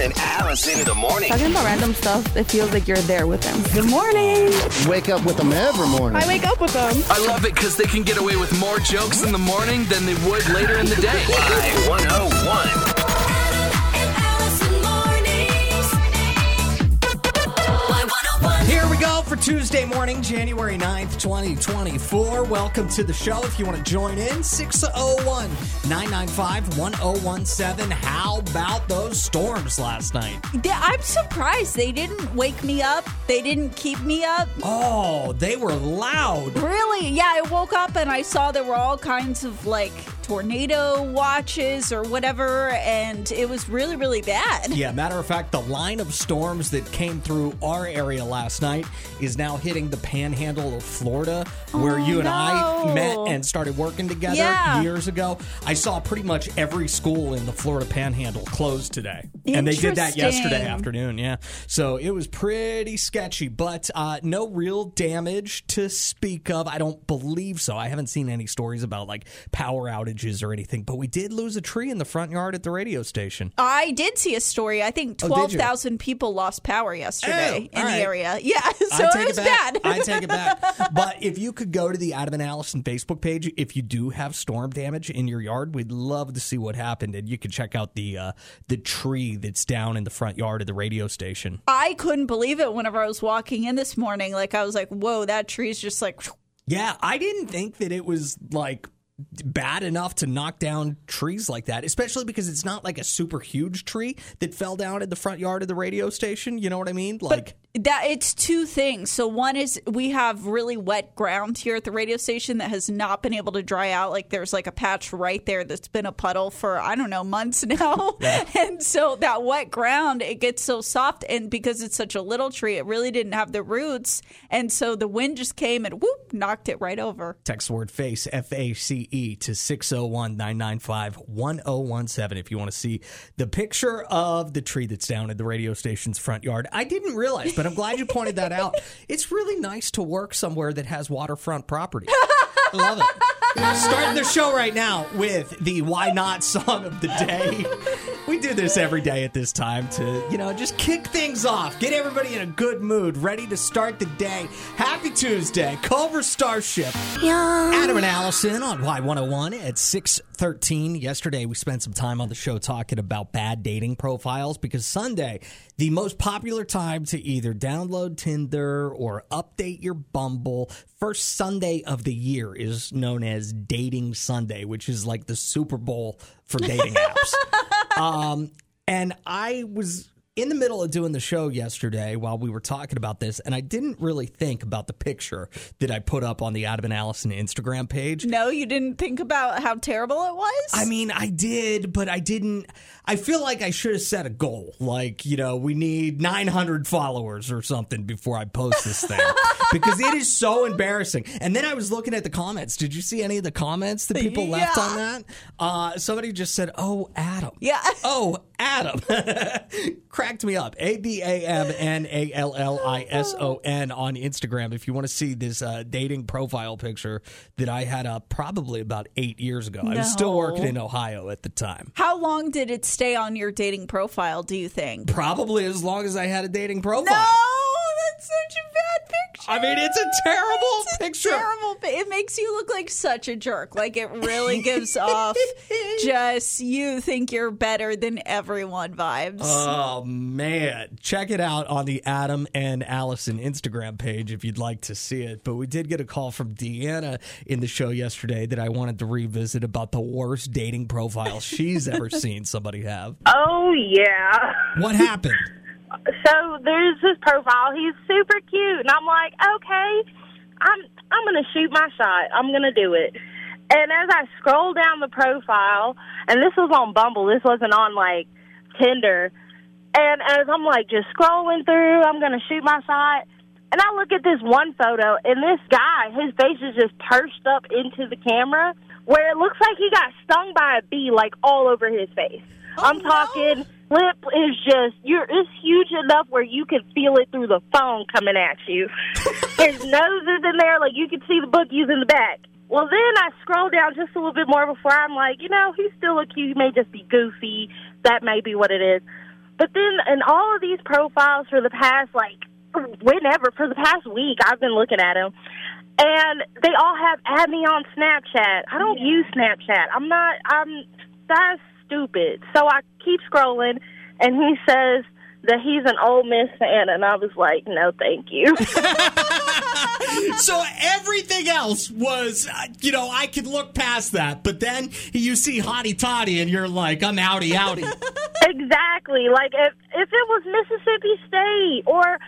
and Allison in the morning. Talking about random stuff, it feels like you're there with them. Good morning. Wake up with them every morning. I wake up with them. I love it because they can get away with more jokes in the morning than they would later in the day. Live 101. Tuesday morning, January 9th, 2024. Welcome to the show. If you want to join in, 601 995 1017. How about those storms last night? Yeah, I'm surprised they didn't wake me up. They didn't keep me up. Oh, they were loud. Really? Yeah, I woke up and I saw there were all kinds of like tornado watches or whatever, and it was really, really bad. Yeah, matter of fact, the line of storms that came through our area last night is now hitting the panhandle of Florida, where Oh, you and I met and started working together Yeah. years ago. I saw pretty much every school in the Florida panhandle closed today. And they did that yesterday afternoon, yeah. So it was pretty sketchy, but uh, no real damage to speak of. I don't believe so. I haven't seen any stories about like power outages or anything, but we did lose a tree in the front yard at the radio station. I did see a story. I think Oh, did you? 12,000 people lost power yesterday Oh, in all the right. area. Yeah, so I it take was it back. bad. I take it back. But if you could go to the Adam and Allison Facebook page, if you do have storm damage in your yard, we'd love to see what happened, and you could check out the uh, the tree that's down in the front yard of the radio station. I couldn't believe it whenever I was walking in this morning. Like, I was like, whoa, that tree's just like. Yeah, I didn't think that it was like bad enough to knock down trees like that, especially because it's not like a super huge tree that fell down in the front yard of the radio station. You know what I mean? Like, That it's two things. So one is we have really wet ground here at the radio station that has not been able to dry out. Like there's like a patch right there that's been a puddle for I don't know months now. and so that wet ground it gets so soft and because it's such a little tree, it really didn't have the roots. And so the wind just came and whoop knocked it right over. Text word face, F A C E, to 601 995 1017 if you want to see the picture of the tree that's down at the radio station's front yard. I didn't realize, but I'm glad you pointed that out. It's really nice to work somewhere that has waterfront property. I love it. Starting the show right now with the Why Not song of the day. We do this every day at this time to, you know, just kick things off, get everybody in a good mood, ready to start the day. Happy Tuesday, Culver Starship. Adam and Allison on Y101 at 613. Yesterday, we spent some time on the show talking about bad dating profiles because Sunday, the most popular time to either download Tinder or update your Bumble, first Sunday of the year is known as Dating Sunday, which is like the Super Bowl for dating apps. Um, and I was in the middle of doing the show yesterday while we were talking about this, and I didn't really think about the picture that I put up on the Adam and Allison Instagram page. No, you didn't think about how terrible it was? I mean, I did, but I didn't. I feel like I should have set a goal. Like, you know, we need 900 followers or something before I post this thing because it is so embarrassing. And then I was looking at the comments. Did you see any of the comments that people left on that? Uh, somebody just said, Oh, Adam. Yeah. Oh, Adam. Cracked me up. A D A M N A L L I S O N on Instagram. If you want to see this uh, dating profile picture that I had up probably about eight years ago. I was still working in Ohio at the time. how long did it stay on your dating profile, do you think? Probably as long as I had a dating profile. No, that's such a bad picture. I mean, it's a terrible It's a picture. Terrible. It makes you look like such a jerk. Like it really gives off just you think you're better than everyone vibes. Oh man, check it out on the Adam and Allison Instagram page if you'd like to see it. But we did get a call from Deanna in the show yesterday that I wanted to revisit about the worst dating profile she's ever seen somebody have. Oh yeah. What happened? So there's this profile. He's super cute, and I'm like, okay, I'm I'm gonna shoot my shot. I'm gonna do it. And as I scroll down the profile, and this was on Bumble. This wasn't on like Tinder. And as I'm like just scrolling through, I'm gonna shoot my shot. And I look at this one photo, and this guy, his face is just pursed up into the camera, where it looks like he got stung by a bee, like all over his face. Oh, I'm no. Lip is just you're it's huge enough where you can feel it through the phone coming at you. His nose is in there, like you can see the bookies in the back. Well, then I scroll down just a little bit more before I'm like, you know, he's still a cute. He may just be goofy. That may be what it is. But then, in all of these profiles for the past, like, whenever, for the past week, I've been looking at him, and they all have add me on Snapchat. I don't use Snapchat. I'm not, I'm, that's stupid. So I keep scrolling, and he says that he's an Ole Miss fan, and I was like, no, thank you. so everything else was, uh, you know, I could look past that, but then you see Hottie Toddy and you're like, I'm outie outie. exactly. Like, if, if it was Mississippi State or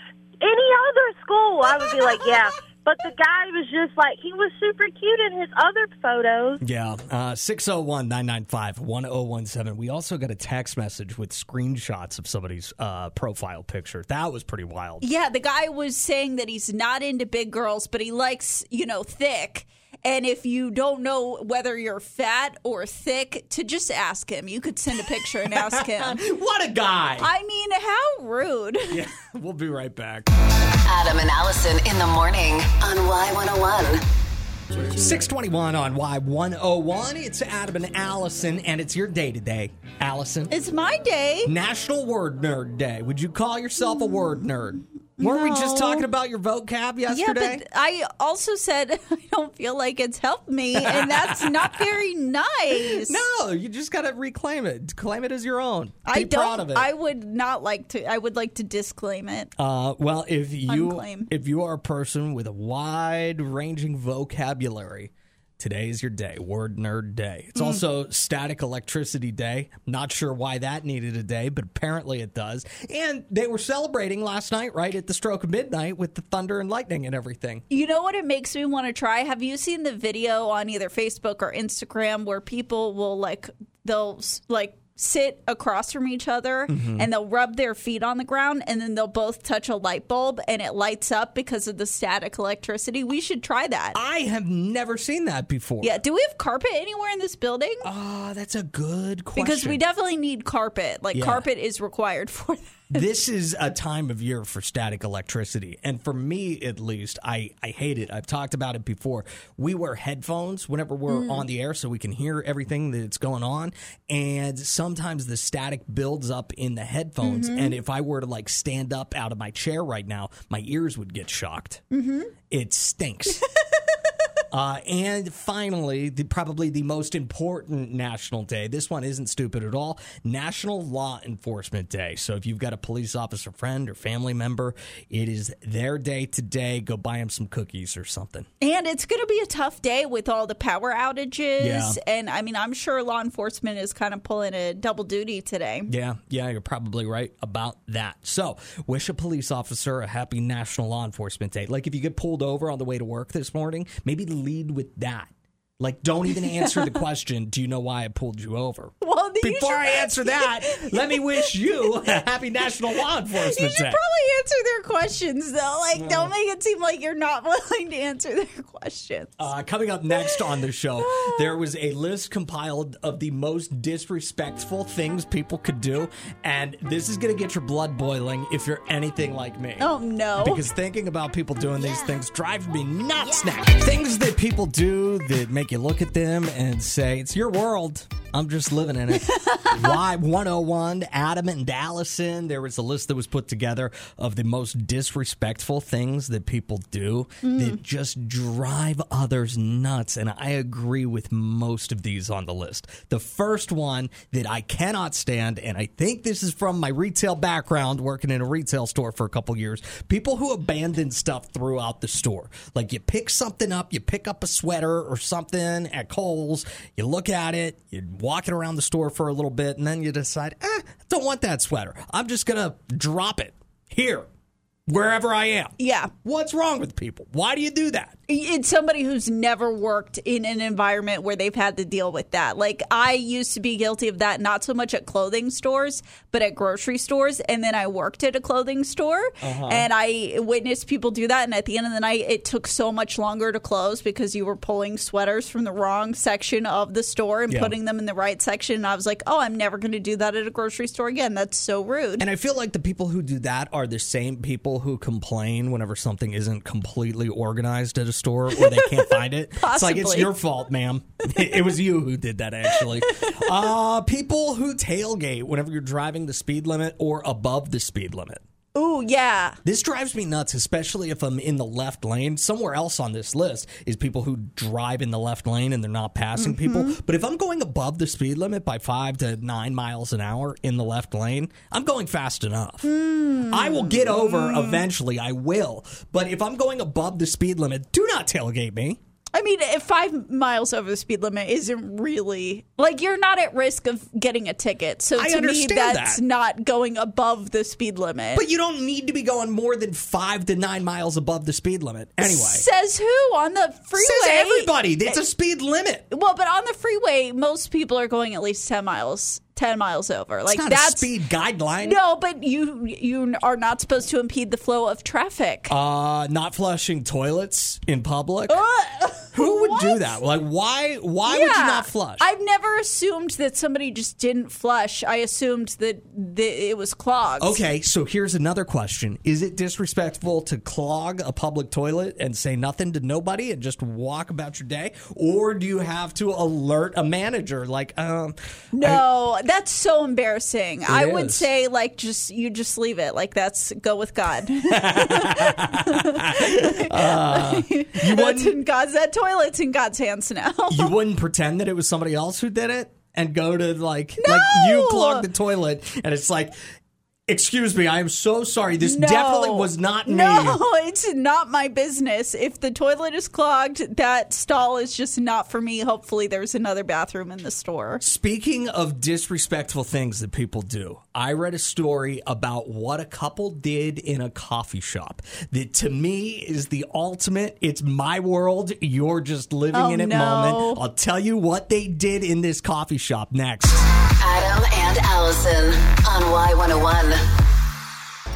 any other school, I would be like, yeah. But the guy was just like, he was super cute in his other photos. Yeah, uh, 601 995 1017. We also got a text message with screenshots of somebody's uh, profile picture. That was pretty wild. Yeah, the guy was saying that he's not into big girls, but he likes, you know, thick. And if you don't know whether you're fat or thick, to just ask him. You could send a picture and ask him. what a guy. I mean, how rude. Yeah, we'll be right back. Adam and Allison in the morning on Y101. 621 on Y101. It's Adam and Allison, and it's your day today, Allison. It's my day. National Word Nerd Day. Would you call yourself a word nerd? Weren't we just talking about your vocab yesterday? Yeah, yesterday? but I also said I don't feel like it's helped me, and that's not very nice. no, you just got to reclaim it. Claim it as your own. Be I don't. of it. I would not like to. I would like to disclaim it. Uh, well, if you Unclaim. if you are a person with a wide ranging vocabulary, today is your day, Word Nerd Day. It's mm-hmm. also Static Electricity Day. Not sure why that needed a day, but apparently it does. And they were celebrating last night, right at the stroke of midnight, with the thunder and lightning and everything. You know what it makes me want to try? Have you seen the video on either Facebook or Instagram where people will like they'll like sit across from each other Mm-hmm. and they'll rub their feet on the ground and then they'll both touch a light bulb and it lights up because of the static electricity? We should try that. I have never seen that before. yeah, do we have carpet anywhere in this building? Oh, that's a good question. because we definitely need carpet. Like Yeah. carpet is required for that. This is a time of year for static electricity. And for me, at least, I, I hate it. I've talked about it before. We wear headphones whenever we're on the air so we can hear everything that's going on. And sometimes the static builds up in the headphones. And if I were to like stand up out of my chair right now, my ears would get shocked. Mm-hmm. It stinks. Uh, and finally, the, probably the most important national day. This one isn't stupid at all. National Law Enforcement Day. So if you've got a police officer friend or family member, it is their day today. Go buy them some cookies or something. And it's going to be a tough day with all the power outages. Yeah. And I mean, I'm sure law enforcement is kind of pulling a double duty today. Yeah, yeah, you're probably right about that. So, wish a police officer a happy National Law Enforcement Day. Like if you get pulled over on the way to work this morning, maybe lead with that. Like, don't even answer the question, Do you know why I pulled you over? Well, Before should- I answer that, let me wish you a happy National Law Enforcement Day. You should Day. probably answer their questions, though. Like, don't make it seem like you're not willing to answer their questions. Uh, coming up next on the show, there was a list compiled of the most disrespectful things people could do, and this is going to get your blood boiling if you're anything like me. oh, no. Because thinking about people doing these things drives me nuts now. Things that people do that make you look at them and say, it's your world. I'm just living in it. Y101, Adam and Allison. There was a list that was put together of the most disrespectful things that people do mm. that just drive others nuts. And I agree with most of these on the list. The first one that I cannot stand, and I think this is from my retail background, working in a retail store for a couple years, people who abandon stuff throughout the store. Like you pick something up, you pick up a sweater or something at Kohl's, you look at it, you walk it around the store for a little bit, and then you decide, eh, I don't want that sweater. I'm just going to drop it here, wherever I am. yeah. What's wrong with people? Why do you do that? It's somebody who's never worked in an environment where they've had to deal with that. Like I used to be guilty of that, not so much at clothing stores, but at grocery stores. And then I worked at a clothing store Uh-huh. and I witnessed people do that. And at the end of the night, it took so much longer to close because you were pulling sweaters from the wrong section of the store and Yeah. putting them in the right section. And I was like, oh, I'm never going to do that at a grocery store again. That's so rude. And I feel like the people who do that are the same people people who complain whenever something isn't completely organized at a store or they can't find it. It's like it's your fault, ma'am. It was you who did that, actually. Uh, people who tailgate whenever you're driving the speed limit or above the speed limit. Ooh, yeah. This drives me nuts, especially if I'm in the left lane. Somewhere else on this list is people who drive in the left lane and they're not passing people. Mm-hmm. But if I'm going above the speed limit by five to nine miles an hour in the left lane, I'm going fast enough. Hmm. I will get over eventually. I will. But if I'm going above the speed limit, do not tailgate me. I mean, eh, five miles over the speed limit isn't really like you're not at risk of getting a ticket. So I to me, that's that. not going above the speed limit. But you don't need to be going more than five to nine miles above the speed limit. Anyway. says who on the freeway? Says everybody. It's a speed limit. Well, but on the freeway, most people are going at least ten miles, ten miles over. Like that's speed guideline. No, but you you are not supposed to impede the flow of traffic. Uh, not flushing toilets in public. Uh, Who would do that? Like, why? Why would you not flush? I've never assumed that somebody just didn't flush. I assumed that, that it was clogged. okay, so here's another question: Is it disrespectful to clog a public toilet and say nothing to nobody and just walk about your day, or do you have to alert a manager? Like, um, No, that's so embarrassing. I would say like just you just leave it. Like that's go with God. Uh, you that's in God's that toilet's in God's hands now. you wouldn't pretend that it was somebody else who did it and go to like like you No! clogged the toilet and it's like. Excuse me, I am so sorry. This No. definitely was not me. No, it's not my business. If the toilet is clogged, that stall is just not for me. Hopefully, there's another bathroom in the store. Speaking of disrespectful things that people do, I read a story about what a couple did in a coffee shop that to me is the ultimate. It's my world. You're just living Oh, in it no. moment. I'll tell you what they did in this coffee shop next. Adam and Allison on Y101.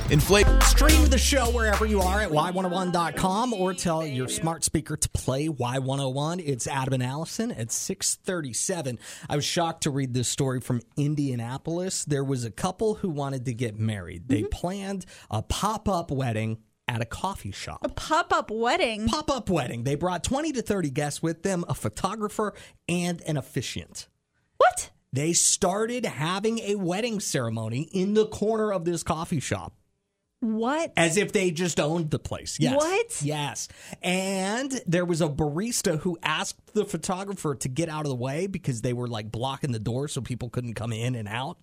Inflate. Stream the show wherever you are at y101.com or tell your smart speaker to play Y101. It's Adam and Allison at 637. I was shocked to read this story from Indianapolis. There was a couple who wanted to get married. They mm-hmm. planned a pop-up wedding at a coffee shop. A pop up wedding. Pop-up wedding. They brought 20 to 30 guests with them, a photographer and an officiant. What? They started having a wedding ceremony in the corner of this coffee shop What? as if they just owned the place. Yes. What? Yes. And there was a barista who asked the photographer to get out of the way because they were like blocking the door so people couldn't come in and out.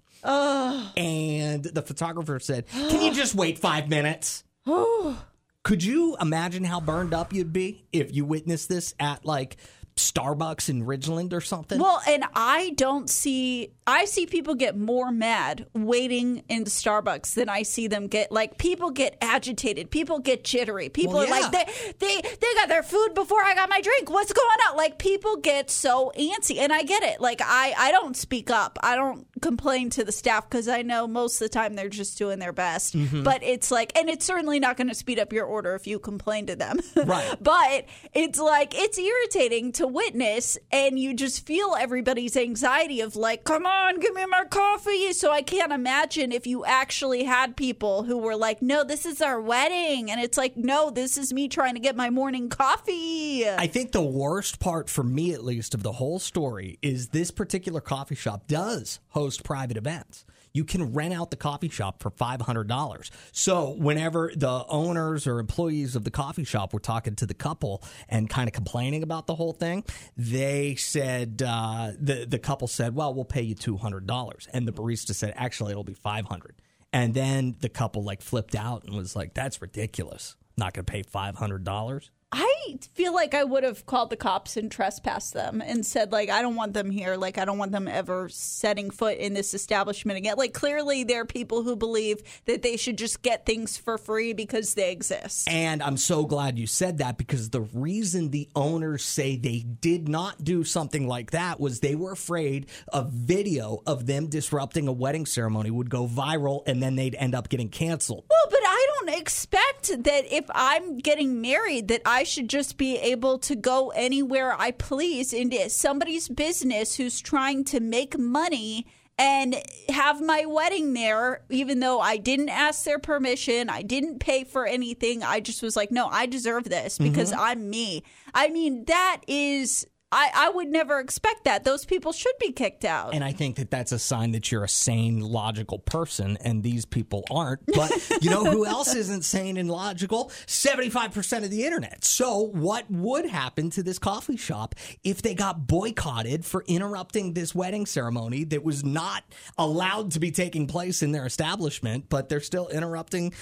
And the photographer said, Can you just wait five minutes? Oh. Could you imagine how burned up you'd be if you witnessed this at like Starbucks in Ridgeland or something? Well, and I don't see. I see people get more mad waiting in Starbucks than I see them get. Like people get agitated, people get jittery. People Well, are like they they they got their food before I got my drink. What's going on? Like people get so antsy, and I get it. Like I I don't speak up. I don't complain to the staff because I know most of the time they're just doing their best. Mm-hmm. But it's like, and it's certainly not going to speed up your order if you complain to them. Right. but it's like it's irritating to witness and you just feel everybody's anxiety of like come on give me my coffee so i can't imagine if you actually had people who were like no this is our wedding and it's like no this is me trying to get my morning coffee I think the worst part for me, at least, of the whole story is this particular coffee shop does host private events. You can rent out the coffee shop for $500. So, whenever the owners or employees of the coffee shop were talking to the couple and kind of complaining about the whole thing, they said, uh, the, the couple said, Well, we'll pay you $200. And the barista said, Actually, it'll be 500 And then the couple like flipped out and was like, That's ridiculous. Not going to pay $500. I feel like I would have called the cops and trespassed them and said, like, I don't want them here. Like, I don't want them ever setting foot in this establishment again. Like, clearly, there are people who believe that they should just get things for free because they exist. And I'm so glad you said that because the reason the owners say they did not do something like that was they were afraid a video of them disrupting a wedding ceremony would go viral and then they'd end up getting canceled. Well, but I don't expect that if I'm getting married, that I should just be able to go anywhere I please into somebody's business who's trying to make money and have my wedding there, even though I didn't ask their permission. I didn't pay for anything. I just was like, no, I deserve this because Mm-hmm. I'm me. I mean, that is. I, I would never expect that. Those people should be kicked out. And I think that that's a sign that you're a sane, logical person, and these people aren't. But you know who else isn't sane and logical? 75% of the internet. So, what would happen to this coffee shop if they got boycotted for interrupting this wedding ceremony that was not allowed to be taking place in their establishment, but they're still interrupting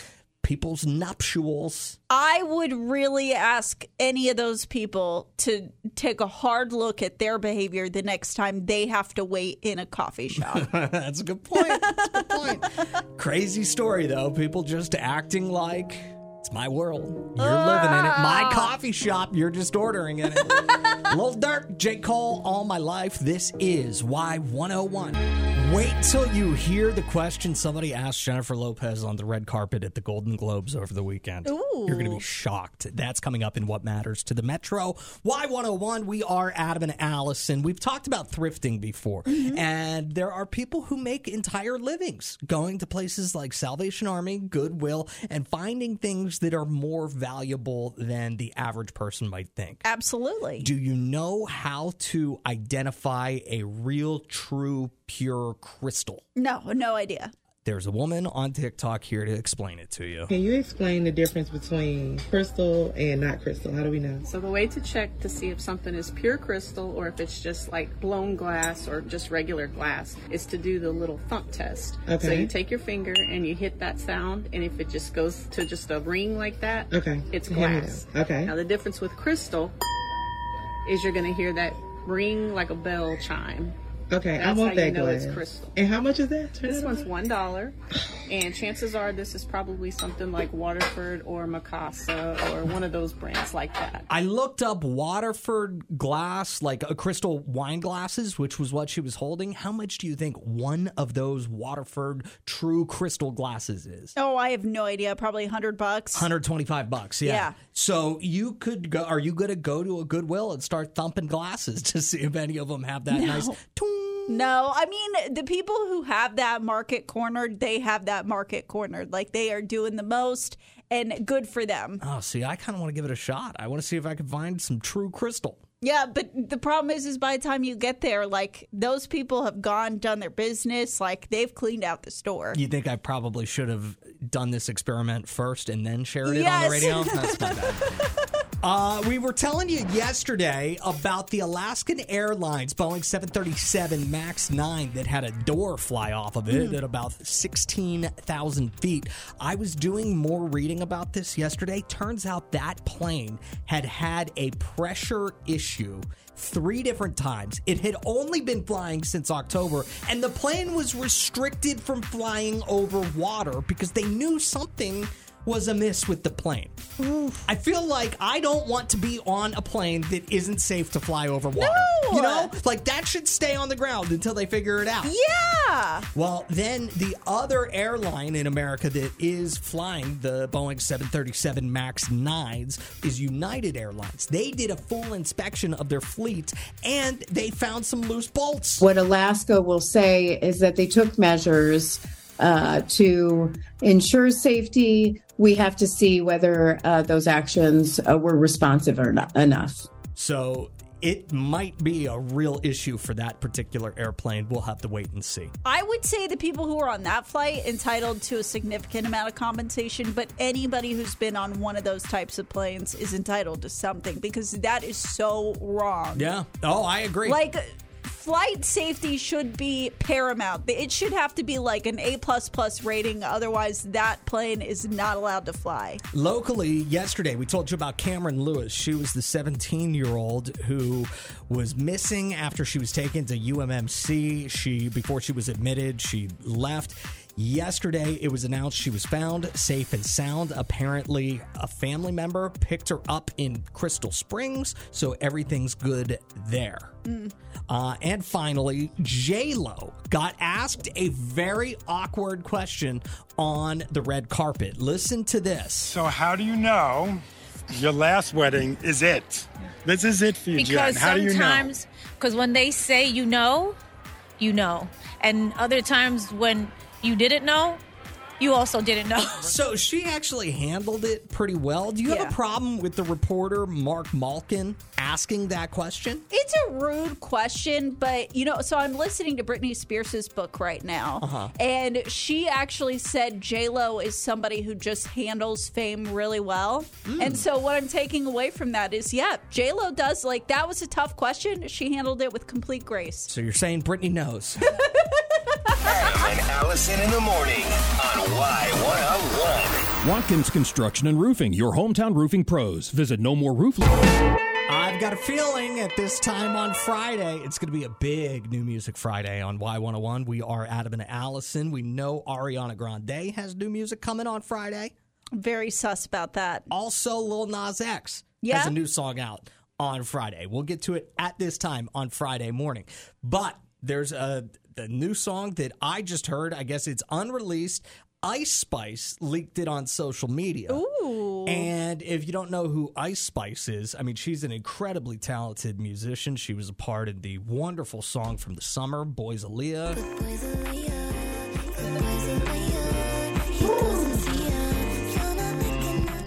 people's nuptials? I would really ask any of those people to take a hard look at their behavior the next time they have to wait in a coffee shop. That's a good point. That's a good point. Crazy story though. People just acting like it's my world. You're living in it. My ah. coffee shop. You're just ordering in it. Lil Durk, J. Cole, all my life. This is Y101. Wait till you hear the question somebody asked Jennifer Lopez on the red carpet at the Golden Globes over the weekend. Ooh. You're going to be shocked. That's coming up in What Matters to the Metro. Y101, we are Adam and Allison. We've talked about thrifting before, mm-hmm. and there are people who make entire livings going to places like Salvation Army, Goodwill, and finding things that are more valuable than the average person might think. Absolutely. Do you know how to identify a real, true, pure crystal? No, no idea. There's a woman on TikTok here to explain it to you. Can you explain the difference between crystal and not crystal? How do we know? So the way to check to see if something is pure crystal or if it's just like blown glass or just regular glass is to do the little thump test. Okay. So you take your finger and you hit that sound and if it just goes to just a ring like that, Okay. it's Hand glass. Okay. Now the difference with crystal is you're going to hear that ring like a bell chime. Okay, I That's want how that you know glass. it's crystal. And how much is that? Turn This one's on. one dollar, and chances are this is probably something like Waterford or Mikasa or one of those brands like that. I looked up Waterford glass, like a crystal wine glasses, which was what she was holding. How much do you think one of those Waterford true crystal glasses is? Oh, I have no idea. Probably 100 bucks. 125 bucks. Yeah. Yeah. So you could go, are you going to go to a Goodwill and start thumping glasses to see if any of them have that nice toong? No, I mean, the people who have that market cornered, they have that market cornered. Like they are doing the most and good for them. Oh, see, I kind of want to give it a shot. I want to see if I can find some true crystal. Yeah, but the problem is, is by the time you get there, like those people have gone, done their business, like they've cleaned out the store. You think I probably should have done this experiment first and then shared it on the radio? That's my bad. Uh, we were telling you yesterday about the Alaskan Airlines Boeing 737 MAX 9 that had a door fly off of it at about 16,000 feet. I was doing more reading about this yesterday. Turns out that plane had had a pressure issue three different times. It had only been flying since October, and the plane was restricted from flying over water because they knew something was amiss with the plane. I feel like I don't want to be on a plane that isn't safe to fly over water. No! You know? Like that should stay on the ground until they figure it out. Yeah. Well, then the other airline in America that is flying the Boeing 737 MAX 9s is United Airlines. They did a full inspection of their fleet and they found some loose bolts. What Alaska will say is that they took measures uh, to ensure safety. We have to see whether uh, those actions uh, were responsive or not enough. So it might be a real issue for that particular airplane. We'll have to wait and see. I would say the people who are on that flight entitled to a significant amount of compensation, but anybody who's been on one of those types of planes is entitled to something because that is so wrong. Yeah. Oh, I agree. Like flight safety should be paramount. It should have to be like an A plus plus rating. Otherwise, that plane is not allowed to fly. Locally, yesterday, we told you about Cameron Lewis. She was the 17 year old who was missing after she was taken to UMMC. She, before she was admitted, she left. Yesterday, it was announced she was found safe and sound. Apparently, a family member picked her up in Crystal Springs, so everything's good there. Uh, and finally, J Lo got asked a very awkward question on the red carpet. Listen to this. So how do you know your last wedding is it? This is it for you, Jen. How do you know? sometimes, because when they say you know, you know. And other times when you didn't know, you also didn't know. So she actually handled it pretty well. Do you Yeah. have a problem with the reporter Mark Malkin asking that question? It's a rude question, but you know, so I'm listening to Britney Spears' book right now, Uh-huh. and she actually said J Lo is somebody who just handles fame really well. Hmm. And so what I'm taking away from that is, yeah, J Lo does like that was a tough question. She handled it with complete grace. So you're saying Britney knows. Adam and Allison in the morning on Y101. Watkins Construction and Roofing, your hometown roofing pros. Visit No More Roof. I've got a feeling at this time on Friday, it's going to be a big New Music Friday on Y101. We are Adam and Allison. We know Ariana Grande has new music coming on Friday. Very sus about that. Also, Lil Nas X Yeah? has a new song out on Friday. We'll get to it at this time on Friday morning. But there's a, a new song that I just heard. I guess it's unreleased. Ice Spice leaked it on social media. Ooh. And if you don't know who Ice Spice is, I mean, she's an incredibly talented musician. She was a part of the wonderful song from the summer, Boy's a Liar.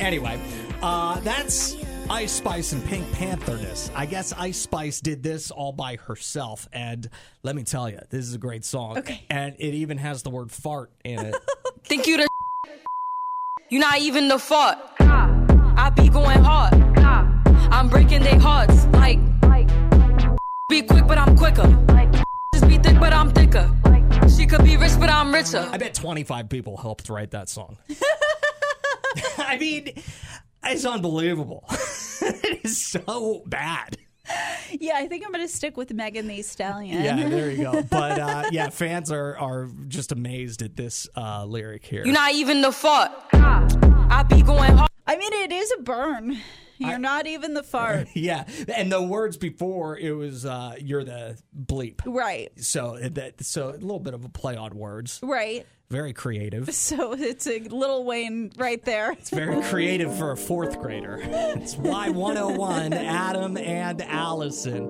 Anyway, uh, that's Ice Spice and PinkPantheress. I guess Ice Spice did this all by herself. And let me tell you, this is a great song. Okay. And it even has the word fart in it. Think you the You not even the fart. I be going hard. I'm breaking their hearts. Like, be quick, but I'm quicker. Just be thick, but I'm thicker. She could be rich, but I'm richer. I bet 25 people helped write that song. I mean, it's unbelievable. it is so bad. Yeah, I think I'm going to stick with Megan Thee Stallion. Yeah, there you go. But uh, yeah, fans are are just amazed at this uh, lyric here. You're not even the fault. I be going hard. I mean, it is a burn. You're not even the fart. yeah, and the words before it was uh, "you're the bleep." Right. So that so a little bit of a play on words. Right. Very creative. So it's a little Wayne right there. It's very creative for a fourth grader. It's Y101, Adam and Allison.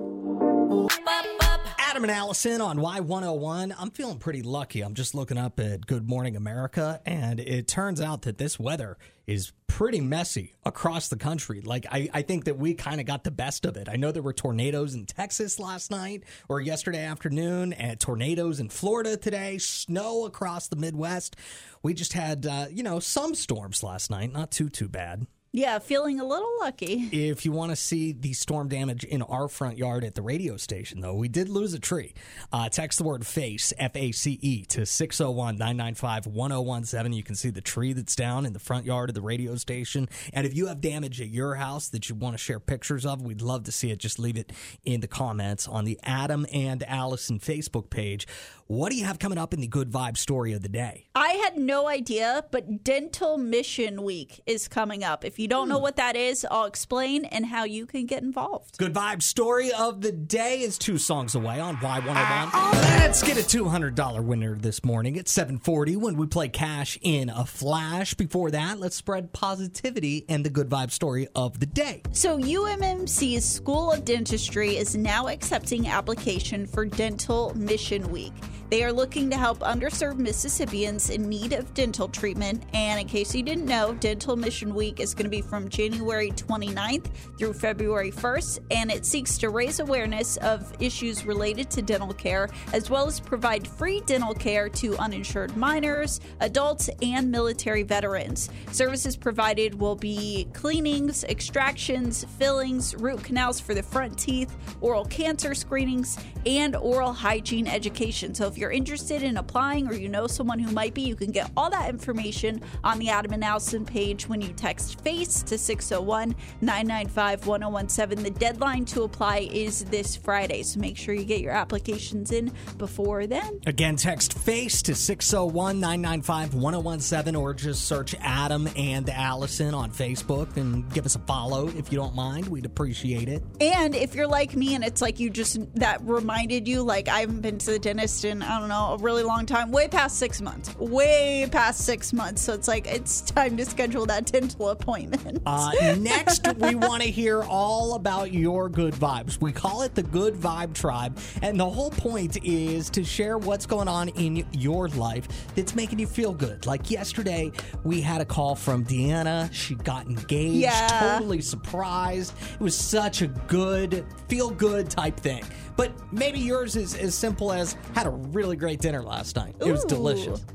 Adam and Allison on Y101. I'm feeling pretty lucky. I'm just looking up at Good Morning America, and it turns out that this weather is pretty messy across the country. Like, I, I think that we kind of got the best of it. I know there were tornadoes in Texas last night or yesterday afternoon, and tornadoes in Florida today, snow across the Midwest. We just had, uh, you know, some storms last night. Not too, too bad. Yeah, feeling a little lucky. If you want to see the storm damage in our front yard at the radio station, though, we did lose a tree. Uh, text the word FACE, F A C E, to 601 995 1017. You can see the tree that's down in the front yard of the radio station. And if you have damage at your house that you want to share pictures of, we'd love to see it. Just leave it in the comments on the Adam and Allison Facebook page. What do you have coming up in the good vibe story of the day? I had no idea, but Dental Mission Week is coming up. If you don't know hmm. what that is, I'll explain and how you can get involved. Good vibe story of the day is two songs away on Y101. Ah. Let's get a $200 winner this morning at 740 when we play cash in a flash. Before that, let's spread positivity and the good vibe story of the day. So, UMMC's School of Dentistry is now accepting application for Dental Mission Week. They are looking to help underserved Mississippians in need of dental treatment. And in case you didn't know, Dental Mission Week is going to be from January 29th through February 1st, and it seeks to raise awareness of issues related to dental care, as well as provide free dental care to uninsured minors, adults, and military veterans. Services provided will be cleanings, extractions, fillings, root canals for the front teeth, oral cancer screenings, and oral hygiene education. So if you're interested in applying or you know someone who might be, you can get all that information on the Adam and Allison page when you text FACE to 601 995 1017. The deadline to apply is this Friday, so make sure you get your applications in before then. Again, text FACE to 601 995 1017 or just search Adam and Allison on Facebook and give us a follow if you don't mind. We'd appreciate it. And if you're like me and it's like you just that reminded you, like I haven't been to the dentist in I don't know, a really long time, way past six months, way past six months. So it's like, it's time to schedule that dental appointment. Uh, next, we want to hear all about your good vibes. We call it the Good Vibe Tribe, and the whole point is to share what's going on in your life that's making you feel good. Like yesterday, we had a call from Deanna. She got engaged, Yeah. totally surprised. It was such a good, feel good type thing. But maybe yours is as simple as had a really great dinner last night. It was Ooh. delicious.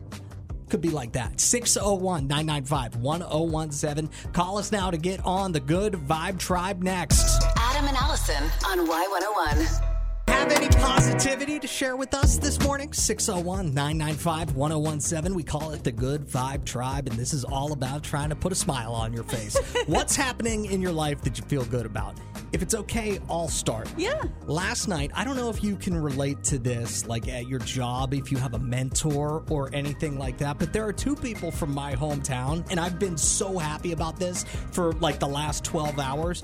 Could be like that. 601 995 1017. Call us now to get on the Good Vibe Tribe next. Adam and Allison on Y101. Have any positivity to share with us this morning? 601 995 1017. We call it the Good Vibe Tribe, and this is all about trying to put a smile on your face. What's happening in your life that you feel good about? If it's okay, I'll start. Yeah. Last night, I don't know if you can relate to this, like at your job, if you have a mentor or anything like that, but there are two people from my hometown, and I've been so happy about this for like the last 12 hours.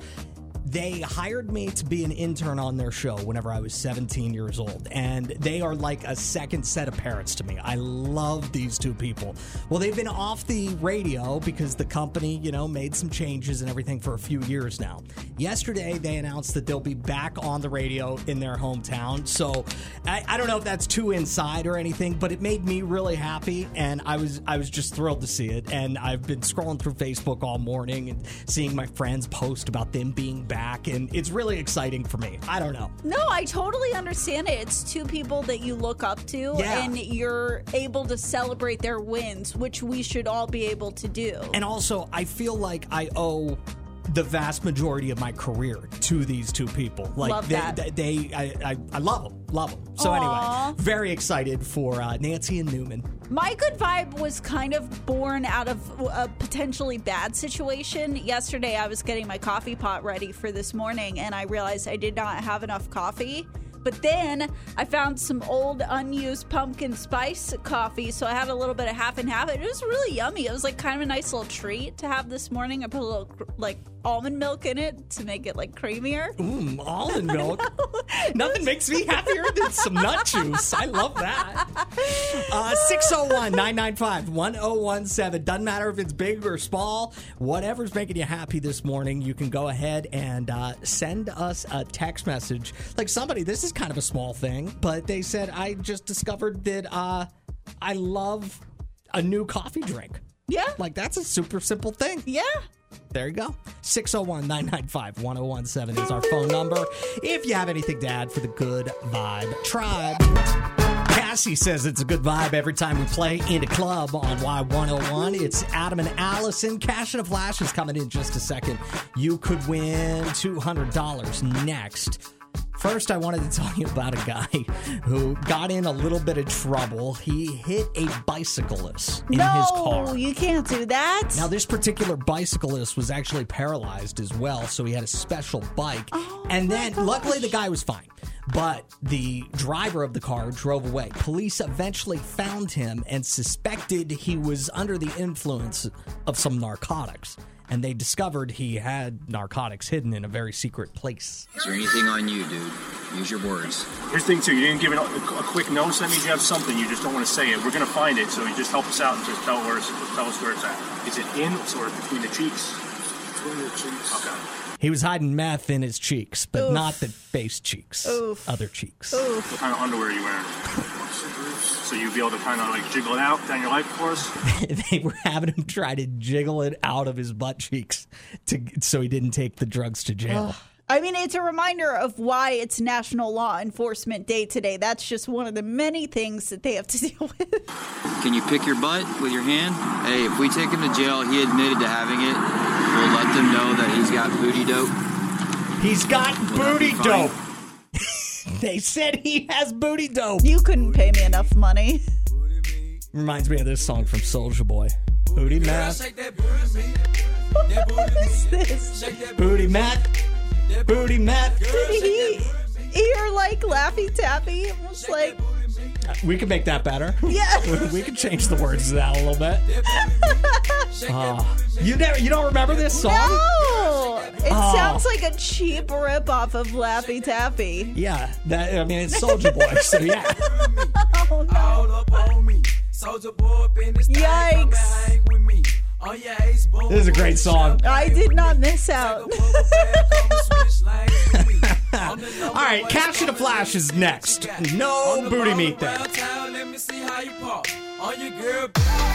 They hired me to be an intern on their show whenever I was 17 years old, and they are like a second set of parents to me. I love these two people. Well, they've been off the radio because the company, you know, made some changes and everything for a few years now. Yesterday, they announced that they'll be back on the radio in their hometown. So I, I don't know if that's too inside or anything, but it made me really happy, and I was I was just thrilled to see it. And I've been scrolling through Facebook all morning and seeing my friends post about them being back, and it's really exciting for me. I don't know. No, I totally understand it. It's two people that you look up to, Yeah. and you're able to celebrate their wins, which we should all be able to do. And also, I feel like I owe the vast majority of my career to these two people. Like Love they, they, they I, I, I love them, love them. So Aw. anyway, very excited for uh, Nancy and Newman. My good vibe was kind of born out of a potentially bad situation. Yesterday, I was getting my coffee pot ready for this morning, and I realized I did not have enough coffee. But then I found some old unused pumpkin spice coffee, so I had a little bit of half and half. It was really yummy. It was like kind of a nice little treat to have this morning. I put a little like almond milk in it to make it like creamier. Mmm, almond milk. Nothing makes me happier than some nut juice. I love that. Uh, 601 995 1017. Doesn't matter if it's big or small, whatever's making you happy this morning, you can go ahead and uh, send us a text message. Like somebody, this is kind of a small thing, but they said, I just discovered that uh, I love a new coffee drink. Yeah. Like that's a super simple thing. Yeah. There you go. 601 995 1017 is our phone number. If you have anything to add for the Good Vibe Tribe. Cassie says it's a good vibe every time we play in a club on Y101. It's Adam and Allison. Cash in a Flash is coming in just a second. You could win $200 next. First, I wanted to tell you about a guy who got in a little bit of trouble. He hit a bicyclist in no, his car. No, you can't do that. Now, this particular bicyclist was actually paralyzed as well, so he had a special bike. Oh and then, luckily, the guy was fine. But the driver of the car drove away. Police eventually found him and suspected he was under the influence of some narcotics. And they discovered he had narcotics hidden in a very secret place. Is there anything on you, dude? Use your words. Here's the thing too. You didn't give it a, a quick no, so that means you have something. You just don't want to say it. We're gonna find it, so you just help us out and just tell where it's, tell us where it's at. Is it in or between the cheeks? Between the cheeks. Okay. He was hiding meth in his cheeks, but Oof. not the face cheeks, Oof. other cheeks. What kind of underwear are you wearing? So you'd be able to kind of like jiggle it out down your life for us. they were having him try to jiggle it out of his butt cheeks to so he didn't take the drugs to jail. I mean, it's a reminder of why it's National Law Enforcement Day today. That's just one of the many things that they have to deal with. Can you pick your butt with your hand? Hey, if we take him to jail, he admitted to having it. We'll let them know that he's got booty dope. He's got Will booty dope. they said he has booty dope. You couldn't pay me enough money. Reminds me of this song from Soulja Boy. Booty meth, What is this? booty meth, booty meth. Did he hear like Laffy Taffy? It was like, We could make that better. Yeah. we could change the words to that a little bit. Oh. you never, you don't remember this song? no! It Oh. sounds like a cheap rip off of Laffy Taffy. Yeah, that I mean it's Soulja Boy, so yeah. Oh Yikes. This is a great song. I did not miss out. All right, Cash in a Flash is next. No booty meat there.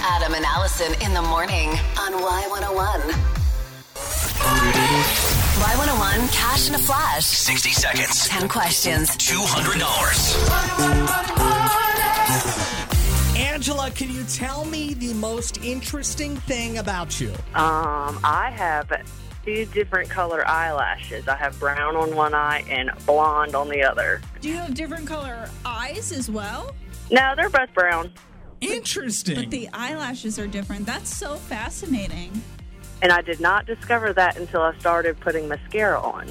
Adam and Allison in the morning on Y101. Y101 Cash in a Flash. 60 seconds. 10 questions. $200. Angela, can you tell me the most interesting thing about you? Um, I have two different color eyelashes. I have brown on one eye and blonde on the other. Do you have different color eyes as well? No, they're both brown. Interesting. But the eyelashes are different. That's so fascinating. And I did not discover that until I started putting mascara on.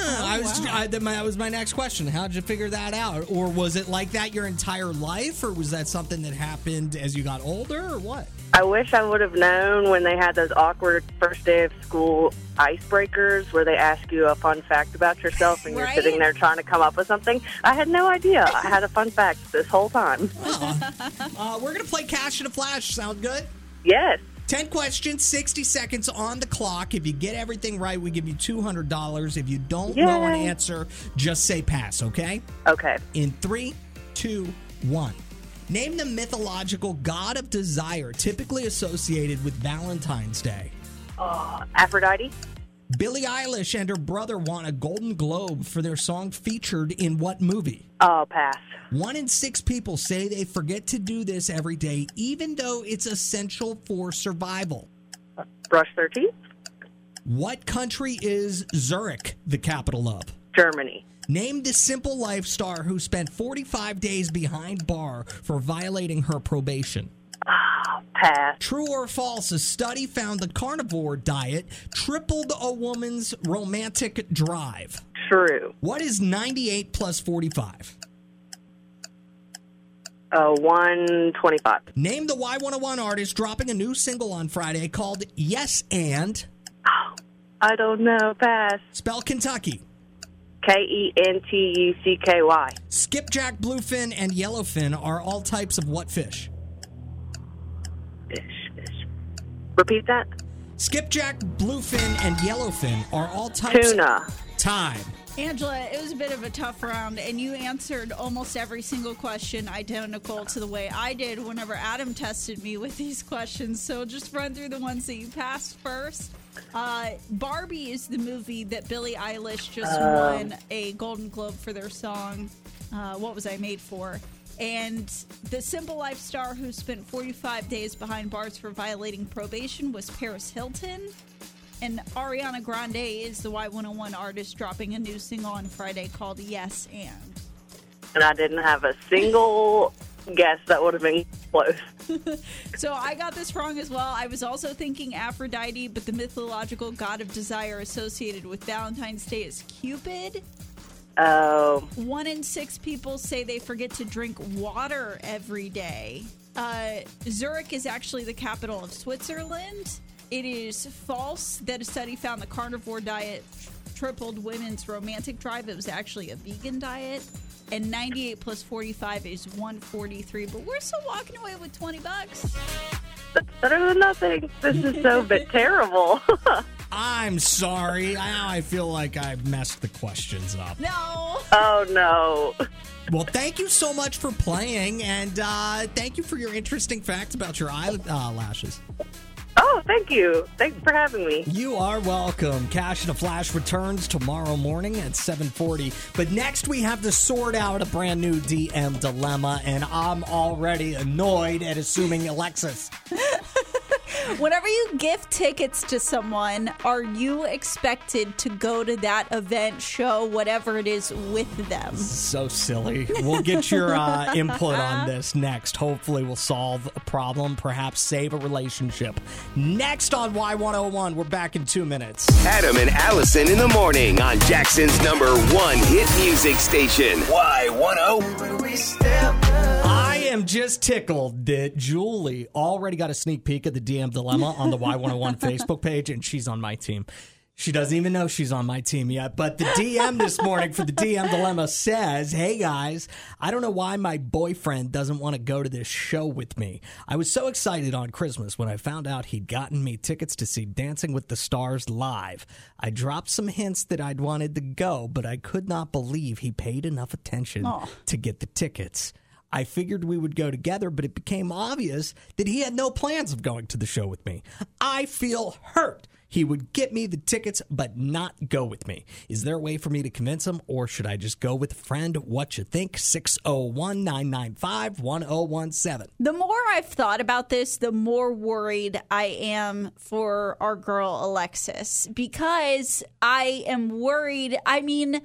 I was I, that, my, that was my next question. How did you figure that out? Or was it like that your entire life, or was that something that happened as you got older, or what? I wish I would have known when they had those awkward first day of school icebreakers where they ask you a fun fact about yourself and you're sitting there trying to come up with something. I had no idea. I had a fun fact this whole time. Uh, we're gonna play Cash in a Flash. Sound good? Yes. 10 questions, 60 seconds on the clock. If you get everything right, we give you $200. If you don't know an answer, just say pass, okay? Okay. In three, two, one. Name the mythological god of desire typically associated with Valentine's Day. Uh, Aphrodite? Billie Eilish and her brother won a Golden Globe for their song featured in what movie? Oh, pass. One in six people say they forget to do this every day, even though it's essential for survival. Brush their teeth? What country is Zurich the capital of? Germany. Name the simple life star who spent 45 days behind bar for violating her probation. Pass. True or false, a study found the carnivore diet tripled a woman's romantic drive. True. What is 98 plus 45? Uh, 125. Name the Y101 artist dropping a new single on Friday called Yes and. I don't know. Pass. Spell Kentucky. K E N T U C K Y. Skipjack, bluefin, and yellowfin are all types of what fish? Fish, fish. Repeat that. Skipjack, bluefin, and yellowfin are all types. Tuna. Time. Angela, it was a bit of a tough round, and you answered almost every single question identical to the way I did whenever Adam tested me with these questions. So just run through the ones that you passed first. Uh, Barbie is the movie that Billie Eilish just Oh. won a Golden Globe for their song. Uh, what was I made for? And the Simple Life star who spent 45 days behind bars for violating probation was Paris Hilton. And Ariana Grande is the Y101 artist dropping a new single on Friday called Yes and. And I didn't have a single guess that would have been close. So I got this wrong as well. I was also thinking Aphrodite, but the mythological god of desire associated with Valentine's Day is Cupid. Oh. One in six people say they forget to drink water every day. Uh, Zurich is actually the capital of Switzerland. It is false that a study found the carnivore diet tripled women's romantic drive. It was actually a vegan diet. And 98 plus 45 is 143. But we're still walking away with 20 bucks. That's better than nothing. This is so bit terrible. I'm sorry. Now I feel like I messed the questions up. No. oh, no. Well, thank you so much for playing, and uh, thank you for your interesting facts about your eyelashes. Oh, thank you. Thanks for having me. You are welcome. Cash in a Flash returns tomorrow morning at 7:40. But next we have to sort out a brand new DM dilemma, and I'm already annoyed at assuming Alexis. Whenever you gift tickets to someone, are you expected to go to that event, show, whatever it is with them? So silly. We'll get your uh, input on this next. Hopefully, we'll solve a problem, perhaps save a relationship. Next on Y101, we're back in two minutes. Adam and Allison in the morning on Jackson's number one hit music station. Y10. I am just tickled that Julie already got a sneak peek at the DM dilemma on the Y101 Facebook page, and she's on my team. She doesn't even know she's on my team yet. But the DM this morning for the DM Dilemma says, Hey guys, I don't know why my boyfriend doesn't want to go to this show with me. I was so excited on Christmas when I found out he'd gotten me tickets to see Dancing with the Stars live. I dropped some hints that I'd wanted to go, but I could not believe he paid enough attention Aw. to get the tickets. I figured we would go together, but it became obvious that he had no plans of going to the show with me. I feel hurt. He would get me the tickets, but not go with me. Is there a way for me to convince him, or should I just go with a friend? What you think? 601 995 1017. The more I've thought about this, the more worried I am for our girl Alexis because I am worried. I mean,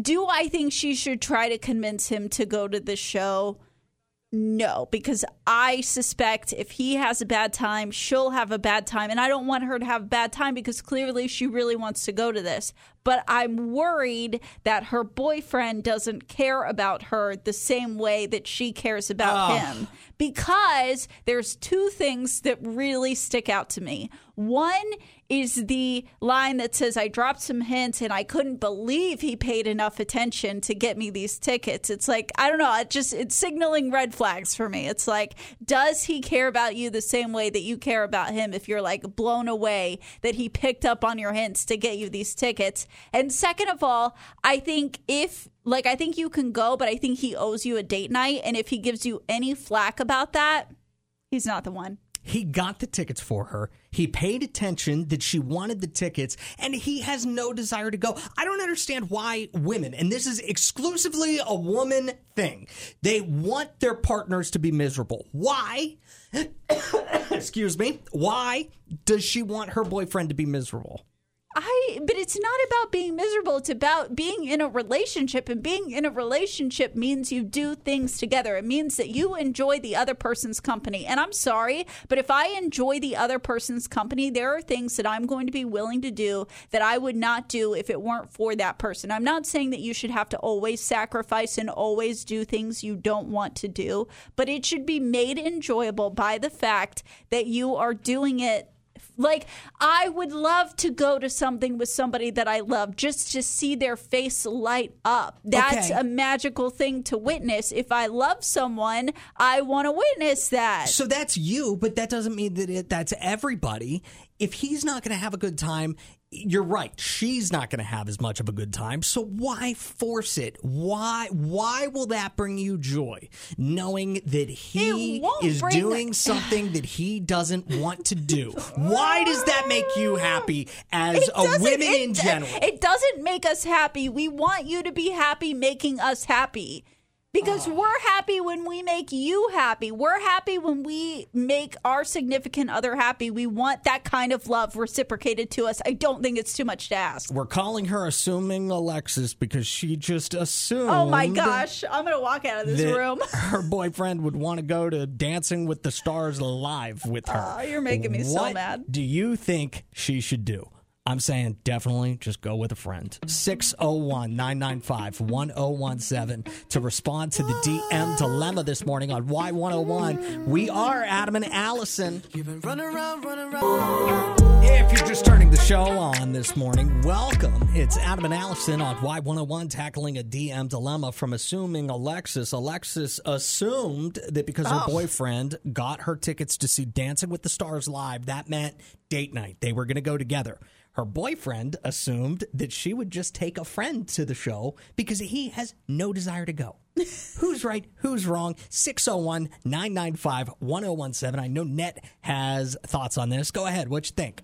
do I think she should try to convince him to go to the show? No, because I suspect if he has a bad time, she'll have a bad time. And I don't want her to have a bad time because clearly she really wants to go to this. But I'm worried that her boyfriend doesn't care about her the same way that she cares about Oh. him. Because there's two things that really stick out to me. One is the line that says, I dropped some hints and I couldn't believe he paid enough attention to get me these tickets. It's like, I don't know, it just, it's signaling red flags for me. It's like, does he care about you the same way that you care about him if you're like blown away that he picked up on your hints to get you these tickets? And second of all, I think if like I think you can go, but I think he owes you a date night. And if he gives you any flack about that, he's not the one. He got the tickets for her. He paid attention that she wanted the tickets, and he has no desire to go. I don't understand why women, and this is exclusively a woman thing, they want their partners to be miserable. Why? Excuse me. Why does she want her boyfriend to be miserable? I but it's not about being miserable. It's about being in a relationship and being in a relationship means you do things together. It means that you enjoy the other person's company. And I'm sorry, but if I enjoy the other person's company, there are things that I'm going to be willing to do that I would not do if it weren't for that person. I'm not saying that you should have to always sacrifice and always do things you don't want to do, but it should be made enjoyable by the fact that you are doing it like I would love to go to something with somebody that I love just to see their face light up. That's Okay. a magical thing to witness. If I love someone, I want to witness that. So that's you, but that doesn't mean that it, that's everybody. If he's not going to have a good time, you're right. She's not going to have as much of a good time. So why force it? Why why will that bring you joy? Knowing that he is doing something that he doesn't want to do. Why does that make you happy as a it in general? It doesn't make us happy. We want you to be happy making us happy. Because we're happy when we make you happy. We're happy when we make our significant other happy. We want that kind of love reciprocated to us. I don't think it's too much to ask. We're calling her assuming Alexis because she just assumed Oh my gosh. I'm going to walk out of this room. her boyfriend would want to go to Dancing with the Stars live with her. Oh, you're making me so mad. Do you think she should do? I'm saying definitely just go with a friend. 601 995 1017 to respond to the DM dilemma this morning on Y101. We are Adam and Allison. If you're just turning the show on this morning, welcome. It's Adam and Allison on Y101 tackling a DM dilemma from assuming Alexis. Alexis assumed that because her Oh. boyfriend got her tickets to see Dancing with the Stars live, that meant date night. They were going to go together. Her boyfriend assumed that she would just take a friend to the show because he has no desire to go. who's right? Who's wrong? 601 995 1017. I know Net has thoughts on this. Go ahead. What you think?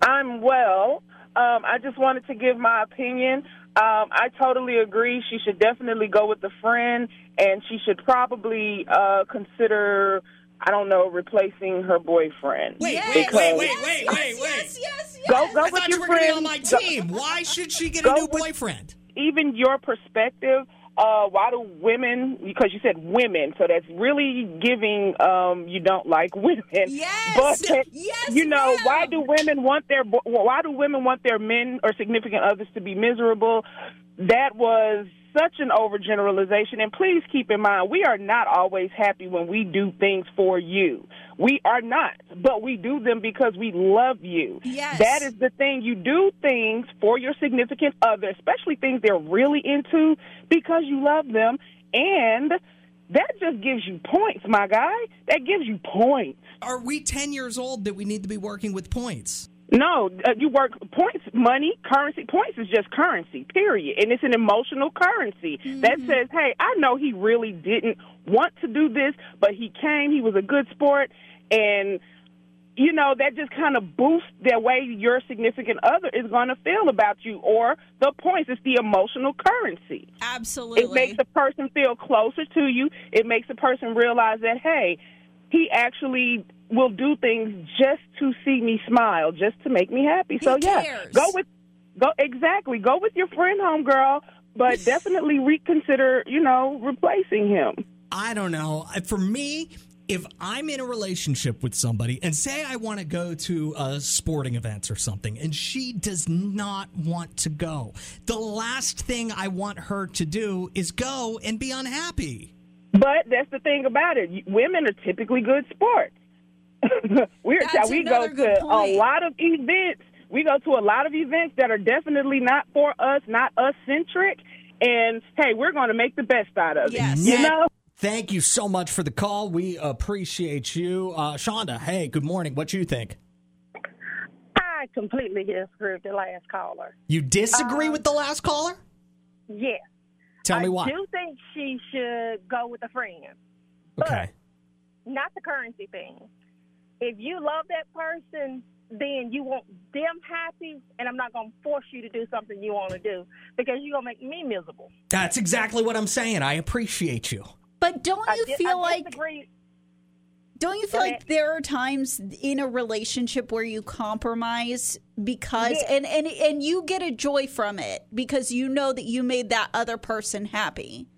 I'm well. Um, I just wanted to give my opinion. Um, I totally agree. She should definitely go with a friend, and she should probably uh, consider, I don't know, replacing her boyfriend. Wait, Because- wait, wait, wait, wait, wait. Yes, yes, yes, Go, go I with thought you your were going to friend. be on my Go- team. Why should she get Go a new with- boyfriend? even your perspective, uh, why do women? Because you said women, so that's really giving um, you don't like women. Yes, but yes, you know ma'am. why do women want their bo- why do women want their men or significant others to be miserable? That was such an overgeneralization. And please keep in mind, we are not always happy when we do things for you. We are not, but we do them because we love you. Yes. That is the thing. You do things for your significant other, especially things they're really into, because you love them. And that just gives you points, my guy. That gives you points. Are we 10 years old that we need to be working with points? No, uh, you work points, money, currency. Points is just currency, period. And it's an emotional currency that says, hey, I know he really didn't want to do this, but he came, he was a good sport, and, you know, that just kind of boosts the way your significant other is going to feel about you. Or the points, it's the emotional currency. Absolutely. It makes the person feel closer to you. It makes the person realize that, hey, he actually will do things just to see me smile, just to make me happy. so yeah, cares. go with go exactly. Go with your friend home girl, but definitely reconsider, you know, replacing him. I don't know. Uh, for me, if I'm in a relationship with somebody and say I want to go to a sporting event or something and she does not want to go, the last thing I want her to do is go and be unhappy. But that's the thing about it. Women are typically good sports. We're That's we go good to point. a lot of events. We go to a lot of events that are definitely not for us, not us centric. And hey, we're going to make the best out of it. You know. Thank you so much for the call. We appreciate you. Uh, Shonda, hey, good morning. What do you think? I completely disagree with the last caller. You disagree Um, with the last caller? Yes. Tell me I why. do think she should go with a friend, Okay. not the currency thing. If you love that person, then you want them happy, and I'm not going to force you to do something you want to do because you're going to make me miserable. That's exactly what I'm saying. I appreciate you. But don't I you di- I feel like disagree. don't you feel like there are times in a relationship where you compromise because Yes. and, and and you get a joy from it because you know that you made that other person happy.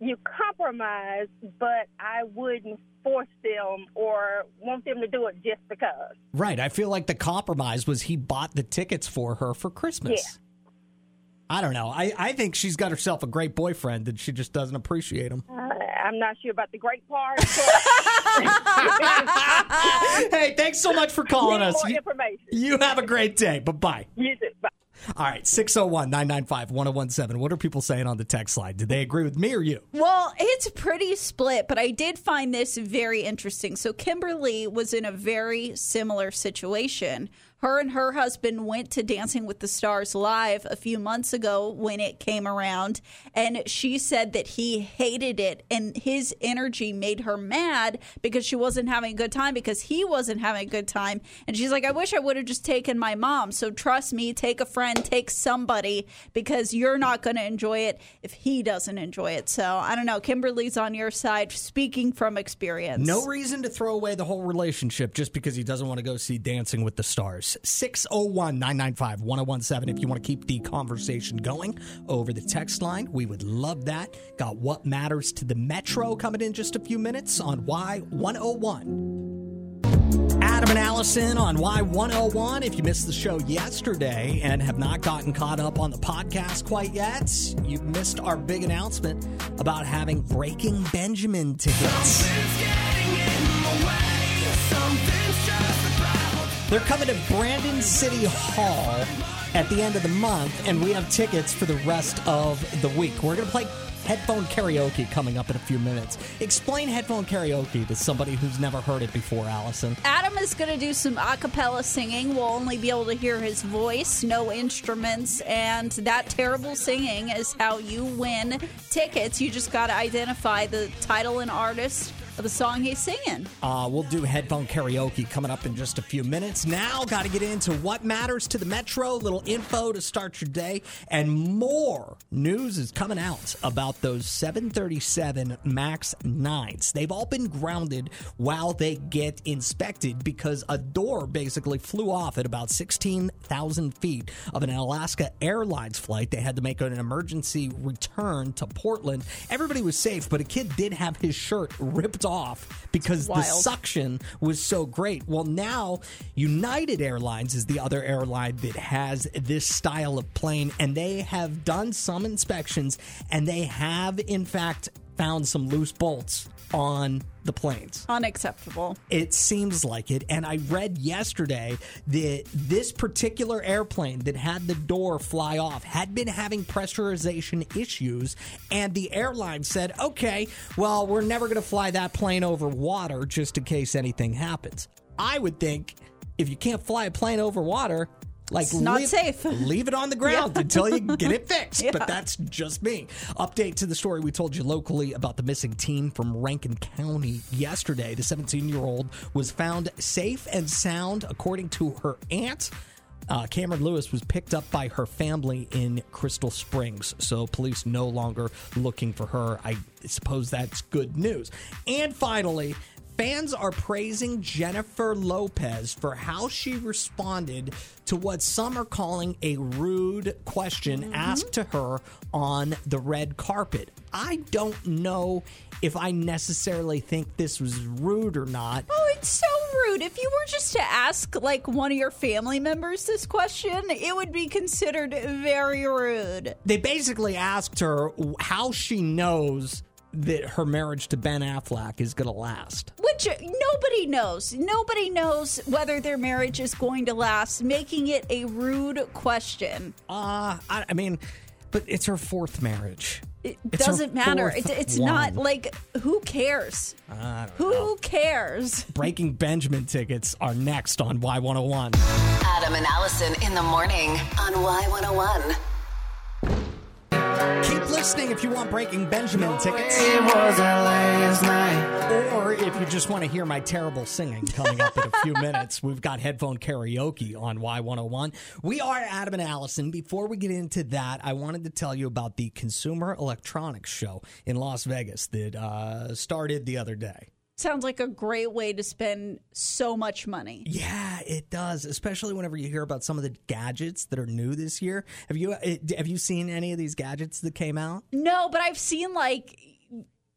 You compromise, but I wouldn't force them or want them to do it just because. Right. I feel like the compromise was he bought the tickets for her for Christmas. Yeah. I don't know. I, I think she's got herself a great boyfriend and she just doesn't appreciate him. Uh, I'm not sure about the great part. hey, thanks so much for calling us. You, you have a great day. Bye bye. You too. Bye. All right, 601 995 1017. What are people saying on the text line? Did they agree with me or you? Well, it's pretty split, but I did find this very interesting. So, Kimberly was in a very similar situation. Her and her husband went to Dancing with the Stars live a few months ago when it came around, and she said that he hated it, and his energy made her mad because she wasn't having a good time because he wasn't having a good time. And she's like, I wish I would have just taken my mom. So, trust me, take a friend, take somebody because you're not going to enjoy it if he doesn't enjoy it. So I don't know. Kimberly's on your side, speaking from experience. No reason to throw away the whole relationship just because he doesn't want to go see Dancing with the Stars. 601 995 1017 if you want to keep the conversation going over the text line. We would love that. Got What Matters to the Metro coming in just a few minutes on Y101. Adam and Allison on Y101. If you missed the show yesterday and have not gotten caught up on the podcast quite yet, you've missed our big announcement about having Breaking Benjamin tickets. They're coming to Brandon City Hall at the end of the month, and we have tickets for the rest of the week. We're going to play headphone karaoke coming up in a few minutes. Explain headphone karaoke to somebody who's never heard it before, Allison. Adam is going to do some a cappella singing. We'll only be able to hear his voice, no instruments, and that terrible singing is how you win tickets. You just got to identify the title and artist of the song he's singing. Uh, we'll do headphone karaoke coming up in just a few minutes. Now, got to get into what matters to the Metro, little info to start your day, and more news is coming out about those 737 MAX 9s. They've all been grounded while they get inspected because a door basically flew off at about 16,000 feet of an Alaska Airlines flight. They had to make an emergency return to Portland. Everybody was safe, but a kid did have his shirt ripped off because the suction was so great. Well, now United Airlines is the other airline that has this style of plane, and they have done some inspections and they have, in fact, found some loose bolts on the planes. Unacceptable. It seems like it. And I read yesterday that this particular airplane that had the door fly off had been having pressurization issues. And the airline said, okay, well, we're never going to fly that plane over water just in case anything happens. I would think if you can't fly a plane over water, like It's not leave, safe. leave it on the ground Yeah. until you get it fixed. Yeah. But that's just me. Update to the story we told you locally about the missing teen from Rankin County yesterday. The 17 year old was found safe and sound, according to her aunt. Uh, Cameron Lewis was picked up by her family in Crystal Springs, so police no longer looking for her. I suppose that's good news. And finally, Fans are praising Jennifer Lopez for how she responded to what some are calling a rude question mm-hmm. asked to her on the red carpet. I don't know if I necessarily think this was rude or not. Oh, it's so rude. If you were just to ask like one of your family members this question, it would be considered very rude. They basically asked her how she knows that her marriage to Ben Affleck is going to last. Which nobody knows. Nobody knows whether their marriage is going to last, making it a rude question. Uh, I, I mean, but it's her fourth marriage. It It's doesn't matter. It's, it's not like who cares? Who know. cares? Breaking Benjamin tickets are next on Y101. Adam and Allison in the morning on Y101. Keep listening if you want Breaking Benjamin tickets. It wasn't last night. Or if you just want to hear my terrible singing coming up in a few minutes, we've got headphone karaoke on Y101. We are Adam and Allison. Before we get into that, I wanted to tell you about the Consumer Electronics Show in Las Vegas that uh, started the other day. Sounds like a great way to spend so much money. Yeah, it does. Especially whenever you hear about some of the gadgets that are new this year. Have you uh, have you seen any of these gadgets that came out? No, but I've seen like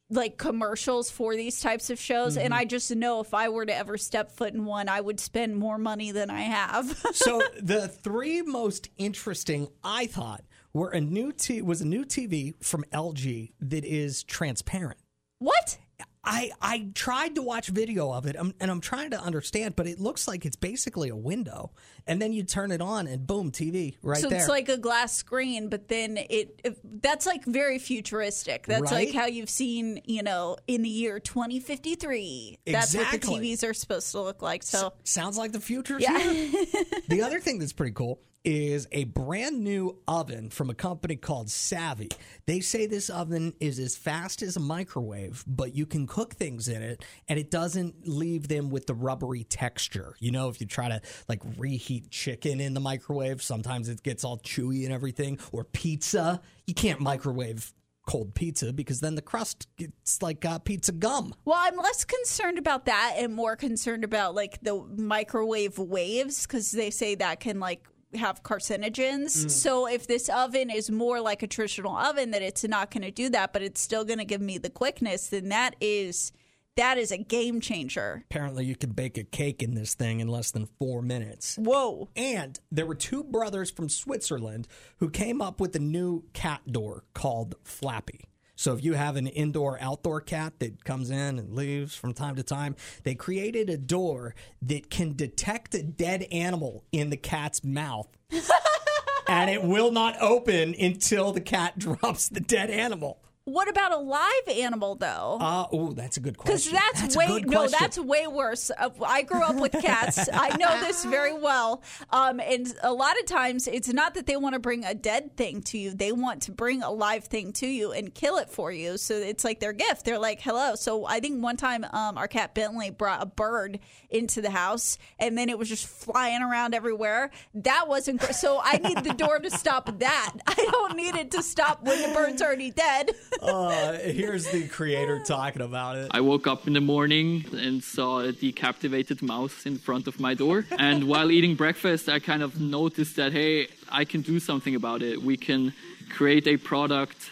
like commercials for these types of shows and Mhm. I just know if I were to ever step foot in one, I would spend more money than I have. so the three most interesting I thought were a new t- was a new TV from LG that is transparent. What? I I tried to watch video of it um, and I'm trying to understand, but it looks like it's basically a window, and then you turn it on and boom, TV right so there. it's like a glass screen, but then it, it that's like very futuristic. That's like how you've seen, you know, in the year 2053. That's what the Exactly. TVs are supposed to look like. So sounds like the future. Yeah. the other thing that's pretty cool is a brand new oven from a company called Savvy. They say this oven is as fast as a microwave, but you can cook things in it and it doesn't leave them with the rubbery texture. You know, if you try to like reheat chicken in the microwave, sometimes it gets all chewy and everything, or pizza. You can't microwave cold pizza because then the crust gets like uh, pizza gum. Well, I'm less concerned about that and more concerned about like the microwave waves because they say that can like have carcinogens. Mm. So if this oven is more like a traditional oven, that it's not going to do that, but it's still going to give me the quickness, then that is that is a game changer. Apparently, you can bake a cake in this thing in less than four minutes. Whoa. And there were two brothers from Switzerland who came up with a new cat door called Flappie. So if you have an indoor outdoor cat that comes in and leaves from time to time, they created a door that can detect a dead animal in the cat's mouth. and it will not open until the cat drops the dead animal. What about a live animal though? Uh, oh, that's a good question. Because that's, a way no, that's way worse. Uh, I grew up with cats. I know this very well. Um, and a lot of times, it's not that they want to bring a dead thing to you; they want to bring a live thing to you and kill it for you. So it's like their gift. They're like, "Hello." So I think one time, um, our cat Bentley brought a bird into the house, and then it was just flying around everywhere. That wasn't great. So I need the door to stop that. I don't need it to stop when the bird's already dead. uh, here's the creator talking about it. I woke up in the morning and saw a decapitated mouse in front of my door. And while eating breakfast, I kind of noticed that, hey, I can do something about it. We can create a product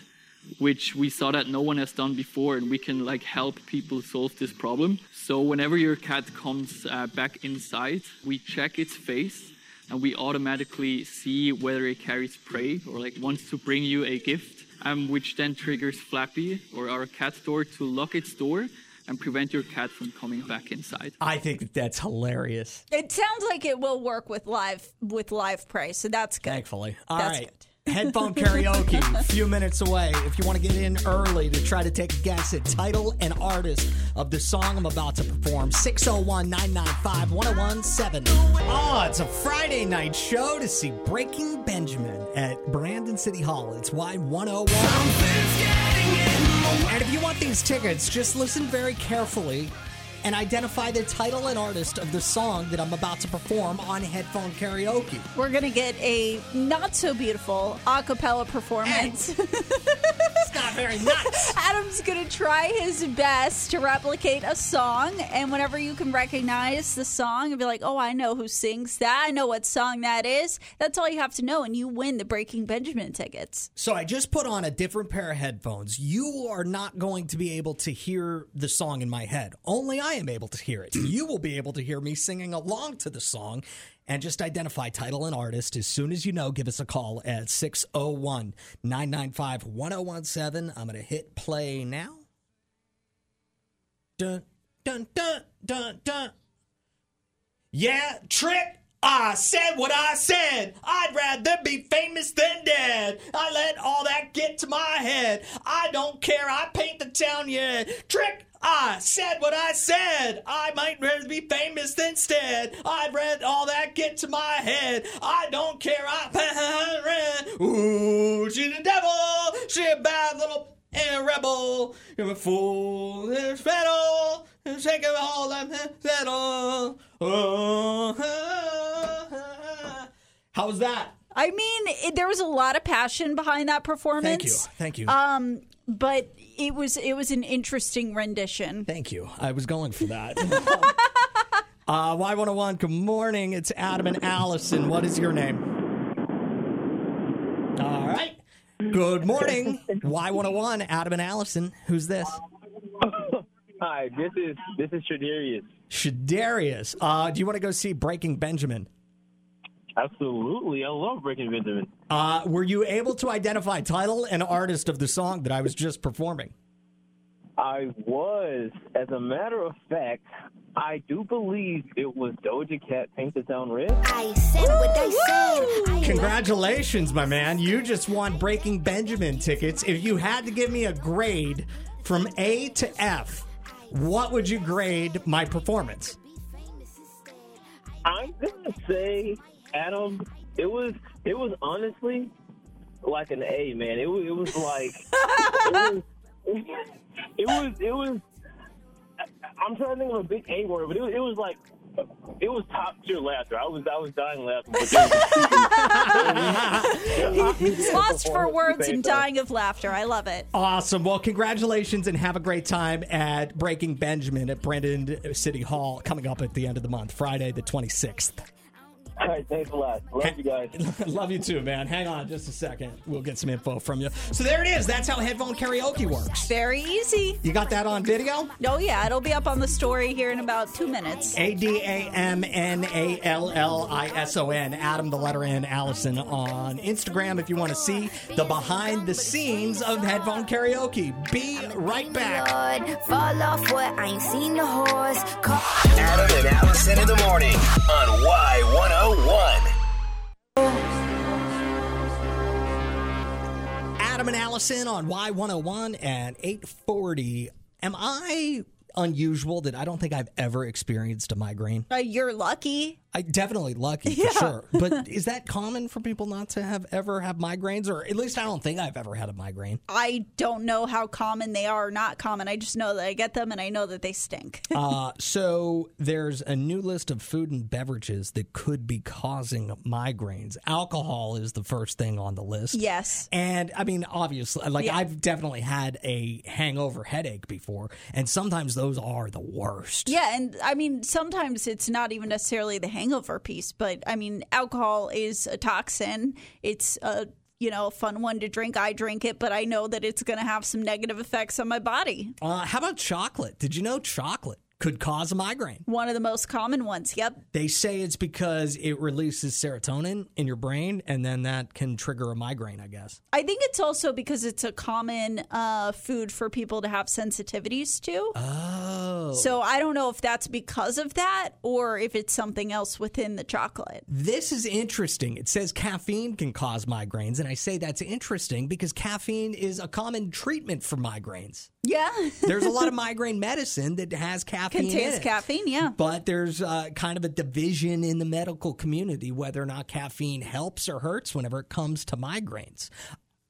which we saw that no one has done before, and we can like help people solve this problem. So whenever your cat comes uh, back inside, we check its face and we automatically see whether it carries prey or like wants to bring you a gift, um, which then triggers Flappie or our cat door to lock its door and prevent your cat from coming back inside. I think that that's hilarious. It sounds like it will work with live with live prey, so that's good. Thankfully. all That's right. Headphone karaoke, a few minutes away. If you want to get in early to try to take a guess at title and artist of the song I'm about to perform, 601 995 1017. Oh, it's oh a Friday night show to see Breaking Benjamin at Brandon City Hall. It's Y101. And if you want these tickets, just listen very carefully and identify the title and artist of the song that I'm about to perform on headphone karaoke. We're gonna get a not so beautiful a cappella performance. it's not very nice. Adam's gonna try his best to replicate a song, and whenever you can recognize the song and be like, "Oh, I know who sings that. I know what song that is." That's all you have to know, and you win the Breaking Benjamin tickets. So I just put on a different pair of headphones. You are not going to be able to hear the song in my head. Only I am able to hear it. You will be able to hear me singing along to the song and just identify title and artist. As soon as you know, give us a call at 601 995 1017. I'm going to hit play now. Dun, dun, dun, dun, dun. Yeah, trick. I said what I said. I'd rather be famous than dead. I let all that get to my head. I don't care. I paint the town, yet. Trick. I said what I said. I might rather be famous than dead. I'd rather all that get to my head. I don't care. I Ooh, she's a devil. She a bad little and a rebel. You're a fool. There's metal. Take it all that metal. Oh, was that? I mean, it, there was a lot of passion behind that performance. Thank you. Thank you. Um, but it was it was an interesting rendition. Thank you. I was going for that. uh, Y101, good morning. It's Adam and Allison. What is your name? All right. Good morning. Y101, Adam and Allison. Who's this? Hi, this is this is Shadarius. Shadarius. Uh, do you want to go see Breaking Benjamin? Absolutely, I love Breaking Benjamin. Uh, were you able to identify title and artist of the song that I was just performing? I was, as a matter of fact, I do believe it was Doja Cat Paint the Town Red. I said what I said. Congratulations, my man. You just won Breaking Benjamin tickets. If you had to give me a grade from A to F, what would you grade my performance? I'm gonna say, Adam, it was it was honestly like an A, man. It was it was like it was it was it was. I'm trying to think of a big A word, but it was, it was like it was top tier laughter. I was I was dying laughing. But He's lost for words and dying of laughter. I love it. Awesome. Well, congratulations and have a great time at Breaking Benjamin at Brandon City Hall coming up at the end of the month, Friday the 26th. All right, thanks a lot. Love you guys. Love you too, man. Hang on just a second. We'll get some info from you. So there it is. That's how headphone karaoke works. Very easy. You got that on video? Oh yeah, it'll be up on the story here in about two minutes. A D A M N A L L I S O N. Adam, the letter N, Allison on Instagram if you want to see the behind the scenes of headphone karaoke. Be right back. Fall off what? I ain't seen the horse. Adam and Allison in the morning on oh Y101. Adam and Allison on Y101 at 840. Am I unusual that I don't think I've ever experienced a migraine? Uh, you're lucky. I definitely lucky for Yeah. sure. But is that common for people not to have ever have migraines or at least I don't think I've ever had a migraine. I don't know how common they are or not common. I just know that I get them and I know that they stink. uh, so there's a new list of food and beverages that could be causing migraines. Alcohol is the first thing on the list. Yes. And I mean, obviously, like Yeah. I've definitely had a hangover headache before, and sometimes those are the worst. Yeah, and I mean, sometimes it's not even necessarily the hangover piece, but I mean, alcohol is a toxin. It's a you know a fun one to drink. I drink it, but I know that it's going to have some negative effects on my body. Uh, how about chocolate? Did you know chocolate could cause a migraine. One of the most common ones. Yep. They say it's because it releases serotonin in your brain, and then that can trigger a migraine, I guess. I think it's also because it's a common uh, food for people to have sensitivities to. Oh. So I don't know if that's because of that or if it's something else within the chocolate. This is interesting. It says caffeine can cause migraines, and I say that's interesting because caffeine is a common treatment for migraines. Yeah. There's a lot of migraine medicine that has caffeine in Contains caffeine, yeah. But there's uh, kind of a division in the medical community whether or not caffeine helps or hurts whenever it comes to migraines.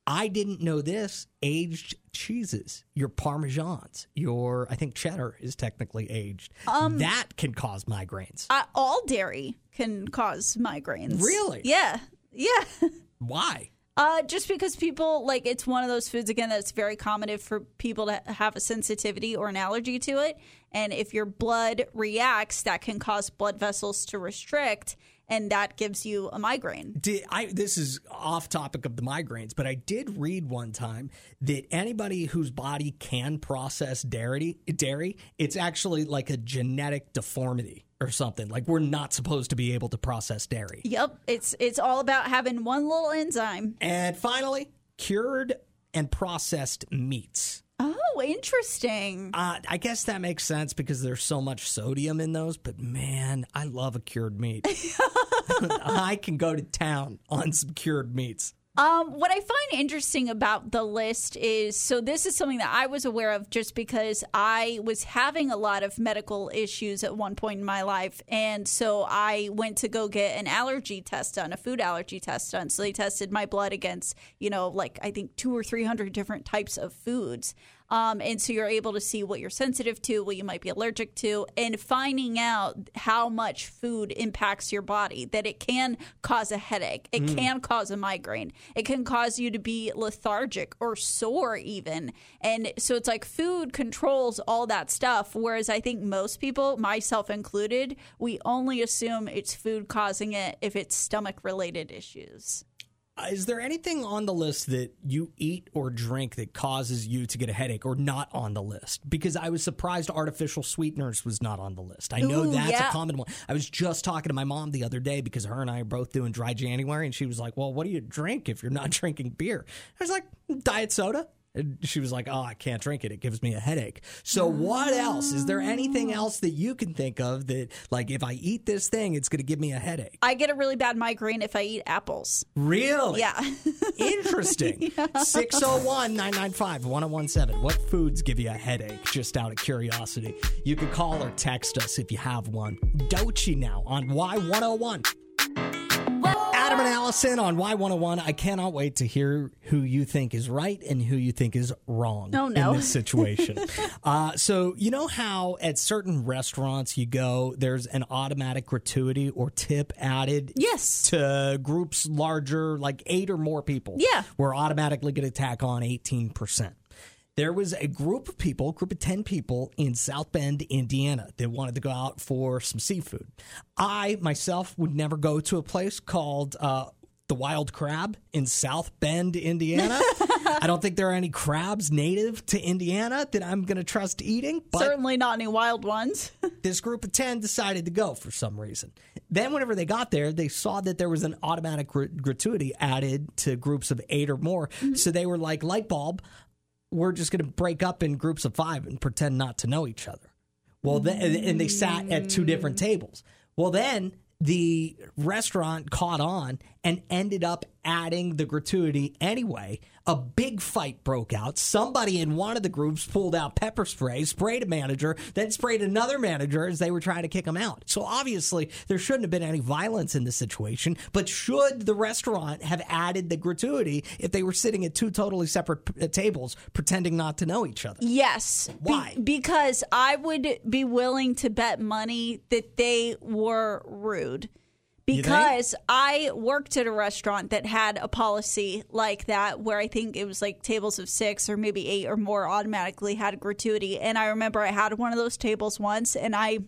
I didn't know this. Aged cheeses, your parmesans, your I think cheddar is technically aged. Um, that can cause migraines. Uh, all dairy can cause migraines. Really? Yeah. Yeah. Why? Uh, just because people like it's one of those foods again that's very common for people to have a sensitivity or an allergy to it, and if your blood reacts, that can cause blood vessels to restrict, and that gives you a migraine. Did I this is off topic of the migraines, but I did read one time that anybody whose body can process dairy, dairy, it's actually like a genetic deformity or something. Like we're not supposed to be able to process dairy. Yep, it's it's all about having one little enzyme. And finally, cured and processed meats. Oh, interesting. Uh, I guess that makes sense because there's so much sodium in those, but man, I love a cured meat. I can go to town on some cured meats. Um, what I find interesting about the list is so this is something that I was aware of just because I was having a lot of medical issues at one point in my life. And so I went to go get an allergy test done, a food allergy test done. So they tested my blood against, you know, like I think two or 300 different types of foods. Um, and so you're able to see what you're sensitive to, what you might be allergic to, and finding out how much food impacts your body, that it can cause a headache, it Mm. can cause a migraine, it can cause you to be lethargic or sore, even. And so it's like food controls all that stuff. Whereas I think most people, myself included, we only assume it's food causing it if it's stomach related issues. Is there anything on the list that you eat or drink that causes you to get a headache or not on the list? Because I was surprised artificial sweeteners was not on the list. I know Ooh, that's yeah. a common one. I was just talking to my mom the other day because her and I are both doing dry January, and she was like, Well, what do you drink if you're not drinking beer? I was like, Diet soda. She was like, Oh, I can't drink it. It gives me a headache. So, what else? Is there anything else that you can think of that, like, if I eat this thing, it's going to give me a headache? I get a really bad migraine if I eat apples. Really? Yeah. Interesting. 601 995 1017. What foods give you a headache? Just out of curiosity. You can call or text us if you have one. Dochi now on Y101. Allison on Y101. I cannot wait to hear who you think is right and who you think is wrong Oh, no. in this situation. uh, so, you know how at certain restaurants you go, there's an automatic gratuity or tip added yes. to groups larger, like eight or more people. Yeah. We're automatically going to tack on 18%. There was a group of people, a group of 10 people in South Bend, Indiana, that wanted to go out for some seafood. I myself would never go to a place called uh, the Wild Crab in South Bend, Indiana. I don't think there are any crabs native to Indiana that I'm going to trust eating. But Certainly not any wild ones. this group of 10 decided to go for some reason. Then, whenever they got there, they saw that there was an automatic gr- gratuity added to groups of eight or more. So they were like, light bulb, we're just going to break up in groups of five and pretend not to know each other. Well, then, and- they sat at two different tables. Well, then the restaurant caught on and ended up adding the gratuity anyway. A big fight broke out. Somebody in one of the groups pulled out pepper spray, sprayed a manager, then sprayed another manager as they were trying to kick him out. So obviously, there shouldn't have been any violence in this situation, but should the restaurant have added the gratuity if they were sitting at two totally separate p- uh, tables pretending not to know each other? Yes. Why? because I would be willing to bet money that they were rude. Because I worked at a restaurant that had a policy like that where I think it was like tables of six or maybe eight or more automatically had gratuity. And I remember I had one of those tables once and I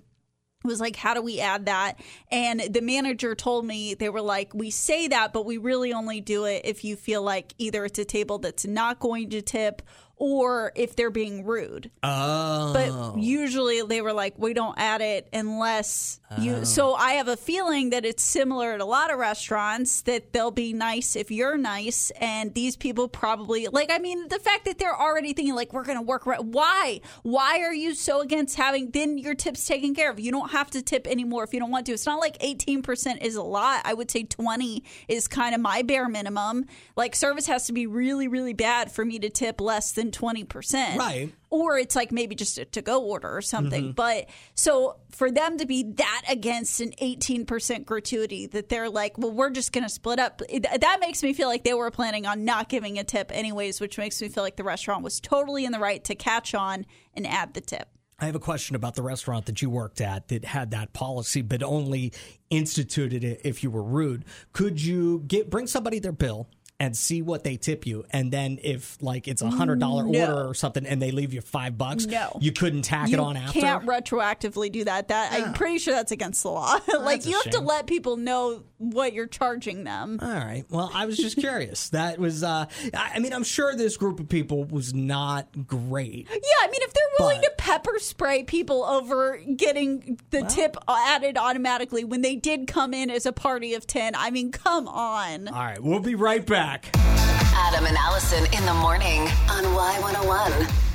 was like, how do we add that? And the manager told me they were like, we say that, but we really only do it if you feel like either it's a table that's not going to tip or if they're being rude. Oh. But usually they were like, we don't add it unless you. Oh. So I have a feeling that it's similar at a lot of restaurants that they'll be nice if you're nice, and these people probably like. I mean, the fact that they're already thinking like we're going to work. Right, why? Why are you so against having then your tips taken care of? You don't have to tip anymore if you don't want to. It's not like eighteen percent is a lot. I would say twenty is kind of my bare minimum. Like service has to be really, really bad for me to tip less than twenty percent. Right. Or it's like maybe just a to go order or something. Mhm. But so for them to be that against an 18% gratuity that they're like, well, we're just going to split up, it- that makes me feel like they were planning on not giving a tip anyways, which makes me feel like the restaurant was totally in the right to catch on and add the tip. I have a question about the restaurant that you worked at that had that policy, but only instituted it if you were rude. Could you get bring somebody their bill and see what they tip you, and then if like it's a hundred dollar No. order or something, and they leave you five bucks, No. you couldn't tack you it on after. You can't retroactively do that. That I'm pretty sure that's against the law. like you have to let people know what you're charging them. All right. Well, I was just curious. that was. uh I mean, I'm sure this group of people was not great. Yeah, I mean, if they're willing to pepper spray people over getting the tip added automatically when they did come in as a party of 10, I mean, come on. All right, we'll be right back. Adam and Allison in the morning on Y101.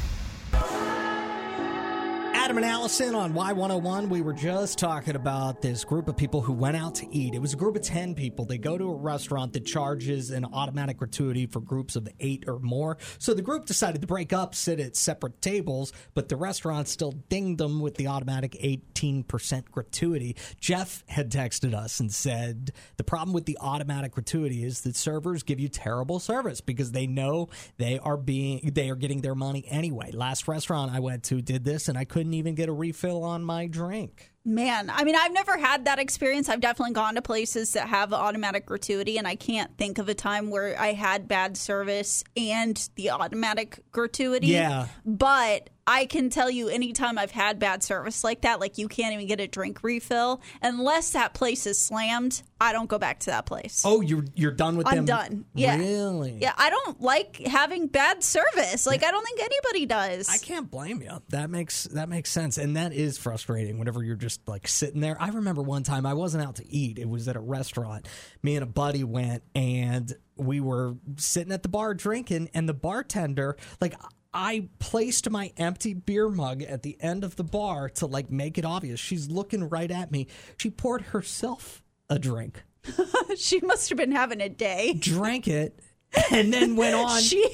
Adam and Allison on Y101. We were just talking about this group of people who went out to eat. It was a group of 10 people. They go to a restaurant that charges an automatic gratuity for groups of eight or more. So the group decided to break up, sit at separate tables, but the restaurant still dinged them with the automatic 18% gratuity. Jeff had texted us and said the problem with the automatic gratuity is that servers give you terrible service because they know they are being they are getting their money anyway. Last restaurant I went to did this and I couldn't even get a refill on my drink. Man, I mean, I've never had that experience. I've definitely gone to places that have automatic gratuity, and I can't think of a time where I had bad service and the automatic gratuity. Yeah. But I can tell you, anytime I've had bad service like that, like you can't even get a drink refill, unless that place is slammed, I don't go back to that place. Oh, you're you're done with them. I'm them? done. Yeah. Really? Yeah, I don't like having bad service. Like, I don't think anybody does. I can't blame you. That makes that makes sense, and that is frustrating. Whenever you're just like sitting there, I remember one time I wasn't out to eat; it was at a restaurant. Me and a buddy went, and we were sitting at the bar drinking, and the bartender like. I placed my empty beer mug at the end of the bar to like make it obvious. She's looking right at me. She poured herself a drink, she must have been having a day. drank it, and then went on. She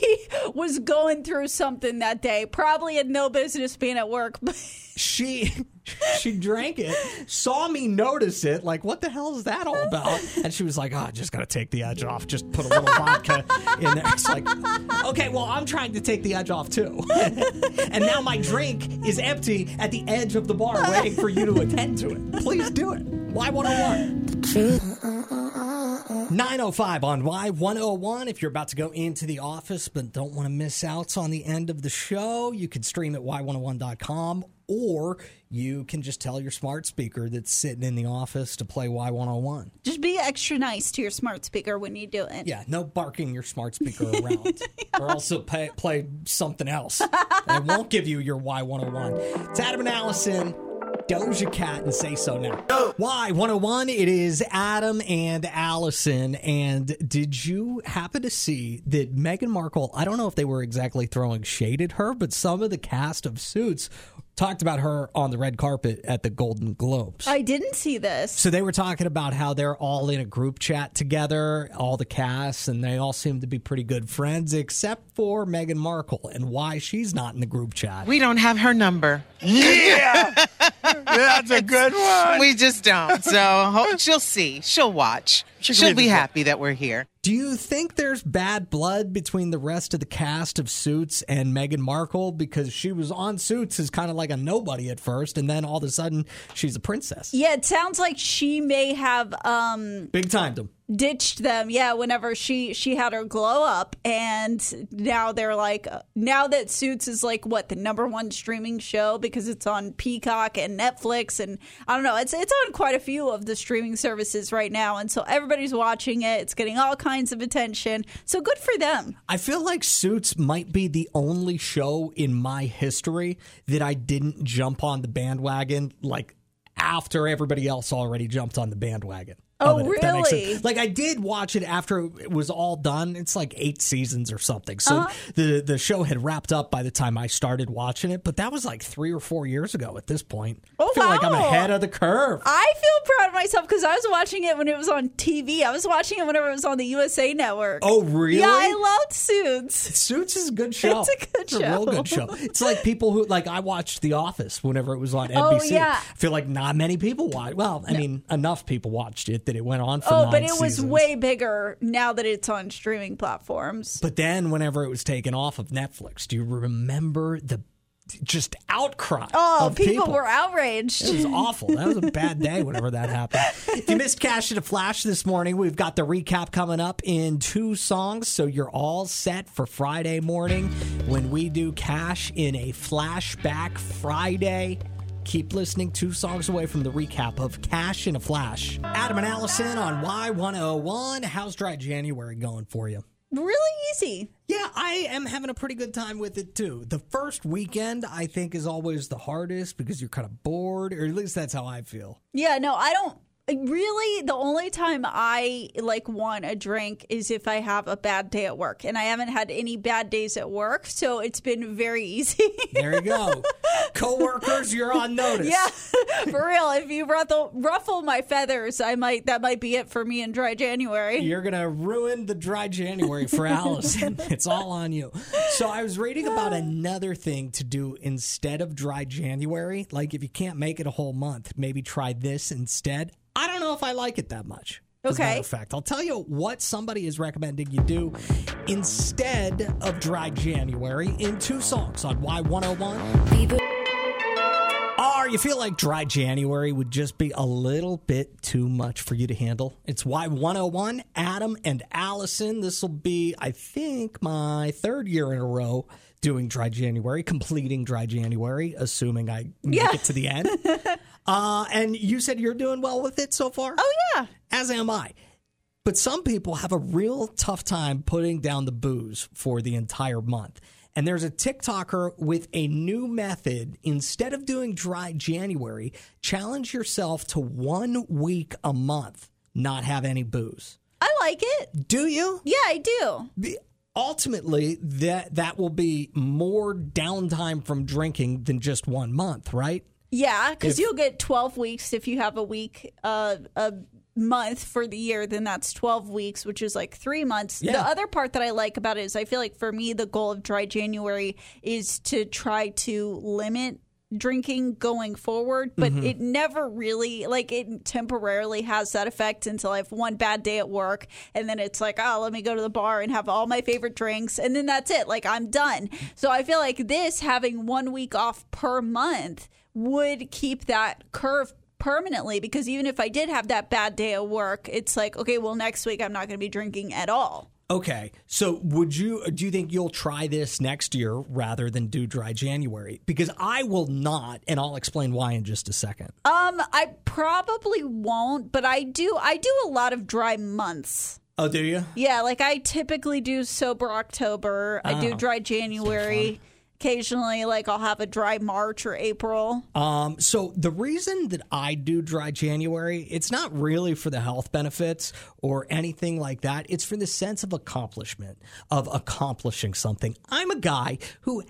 was going through something that day. Probably had no business being at work. But she she drank it, saw me notice it, like what the hell is that all about? And she was like, "Oh, I just got to take the edge off. Just put a little vodka in there." It's like, okay, well, I'm trying to take the edge off too, and now my drink is empty at the edge of the bar, waiting for you to attend to it. Please do it. Y101? 905 on Y101. If you're about to go into the office but don't want to miss out on the end of the show, you can stream at Y101.com or you can just tell your smart speaker that's sitting in the office to play Y101. just be extra nice to your smart speaker when you do it. Yeah, no barking your smart speaker around. Or also pay, play something else. It won't give you your Y101. It's Adam and Allison. Doja Cat and say so now. Y101, it is Adam and Allison. And did you happen to see that Meghan Markle? I don't know if they were exactly throwing shade at her, but some of the cast of Suits talked about her on the red carpet at the Golden Globes. I didn't see this. So they were talking about how they're all in a group chat together, all the cast, and they all seem to be pretty good friends, except for Meghan Markle and why she's not in the group chat. We don't have her number. Yeah, that's a good one. We just don't. So ho- she'll see. She'll watch. She She'll be happy that we're here. Do you think there's bad blood between the rest of the cast of Suits and Meghan Markle because she was on Suits as kind of like a nobody at first, and then all of a sudden she's a princess? Yeah, it sounds like she may have um Big time them. Ditched them yeah whenever she she had her glow up. And now they're like now that suits is like what the number one streaming show because it's on peacock and netflix and i don't know it's it's on quite a few of the streaming services right now. And so everybody's watching it. It's getting all kinds of attention. So good for them. I feel like Suits might be the only show in my history that I didn't jump on the bandwagon like after everybody else already jumped on the bandwagon. Oh, it, if that makes sense. really? Like I did watch it after it was all done. It's like eight seasons or something. So Uh-huh. the the show had wrapped up by the time I started watching it, but that was like three or four years ago at this point. Oh, I feel like I'm ahead of the curve. I feel proud of myself because I was watching it when it was on TV. I was watching it whenever it was on the USA Network. Oh, really? Yeah, I loved Suits. Suits is a good show. It's a good show. It's a real good show. It's like people who like I watched The Office whenever it was on Oh, NBC. yeah. I feel like not many people watched. Well, I mean, enough people watched it that it went on for Oh, but it was way bigger now that it's on streaming platforms. But then, whenever it was taken off of Netflix, do you remember the just outcry? Oh, of people, were outraged. It was awful. That was a bad day whenever that happened. If you missed Cash in a Flash this morning, we've got the recap coming up in two songs. So you're all set for Friday morning when we do Cash in a Flashback Friday. Keep listening two songs away from the recap of Cash in a Flash. Adam and Allison on Y101. How's dry January going for you? Really easy. Yeah, I am having a pretty good time with it too. The first weekend, I think, is always the hardest because you're kind of bored, or at least that's how I feel. Yeah, no, I don't. Really, the only time I like want a drink is if I have a bad day at work, and I haven't had any bad days at work, so it's been very easy. There you go. Coworkers, you're on notice. yeah, for real. If you ruffle, ruffle my feathers, I might. That might be it for me in dry January. You're going to ruin the dry January for Allison. it's all on you. So, I was reading about another thing to do instead of dry January. Like, if you can't make it a whole month, maybe try this instead. I don't know if I like it that much. As a matter Okay. of fact, I'll tell you what somebody is recommending you do instead of dry January in two songs on Y101. Or ah, you feel like dry January would just be a little bit too much for you to handle. It's Y101, Adam and Allison. This will be, I think, my third year in a row doing dry January, completing dry January, assuming I make Yeah. it to the end. uh, and you said you're doing well with it so far? Oh yeah. As am I. But some people have a real tough time putting down the booze for the entire month. And there's a TikToker with a new method. Instead of doing dry January, challenge yourself to one week a month not have any booze. I like it. Do you? Yeah, I do. Ultimately, that that will be more downtime from drinking than just one month, right? Yeah, because you'll get 12 weeks if you have a week, uh, a month for the year, then that's 12 weeks, which is like three months. Yeah. The other part that I like about it is I feel like for me, the goal of dry January is to try to limit drinking going forward but Mm-hmm. it never really like it temporarily has that effect until i have one bad day at work and then it's like oh let me go to the bar and have all my favorite drinks and then that's it like i'm done so i feel like this having one week off per month would keep that curve permanently because even if I did have that bad day at work, it's like, okay, well, next week I'm not going to be drinking at all. Okay, so would you do you think you'll try this next year rather than do dry January? Because I will not, and I'll explain why in just a second. Um, I probably won't, but I do. I do a lot of dry months. Oh, do you? Yeah, like I typically do sober October. I do Oh, dry January. Occasionally, like I'll have a dry March or April. Um, so the reason that I do dry January, it's not really for the health benefits or anything like that. It's for the sense of accomplishment, of accomplishing something. I'm a guy who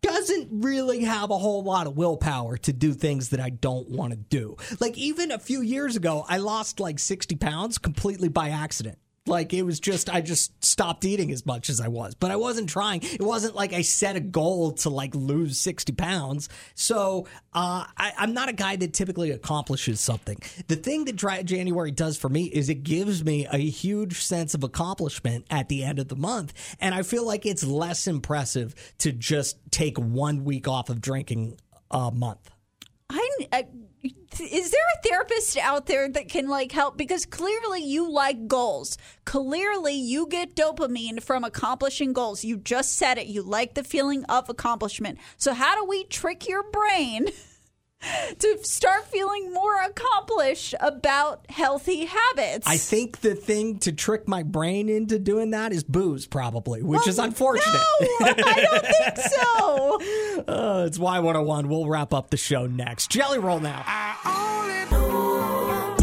doesn't really have a whole lot of willpower to do things that I don't want to do. Like even a few years ago, I lost like 60 pounds completely by accident. Like it was just, I just stopped eating as much as I was, but I wasn't trying. It wasn't like I set a goal to like lose 60 pounds. So, uh, I, I'm not a guy that typically accomplishes something. The thing that dry January does for me is it gives me a huge sense of accomplishment at the end of the month. And I feel like it's less impressive to just take one week off of drinking a month. I can. Is there a therapist out there that can like help? Because clearly you like goals. Clearly you get dopamine from accomplishing goals. You just said it. You like the feeling of accomplishment. So how do we trick your brain? to start feeling more accomplished about healthy habits. I think the thing to trick my brain into doing that is booze, probably, which Well, is unfortunate. No, I don't think so. Uh, it's Y101. We'll wrap up the show next. Jelly Roll now.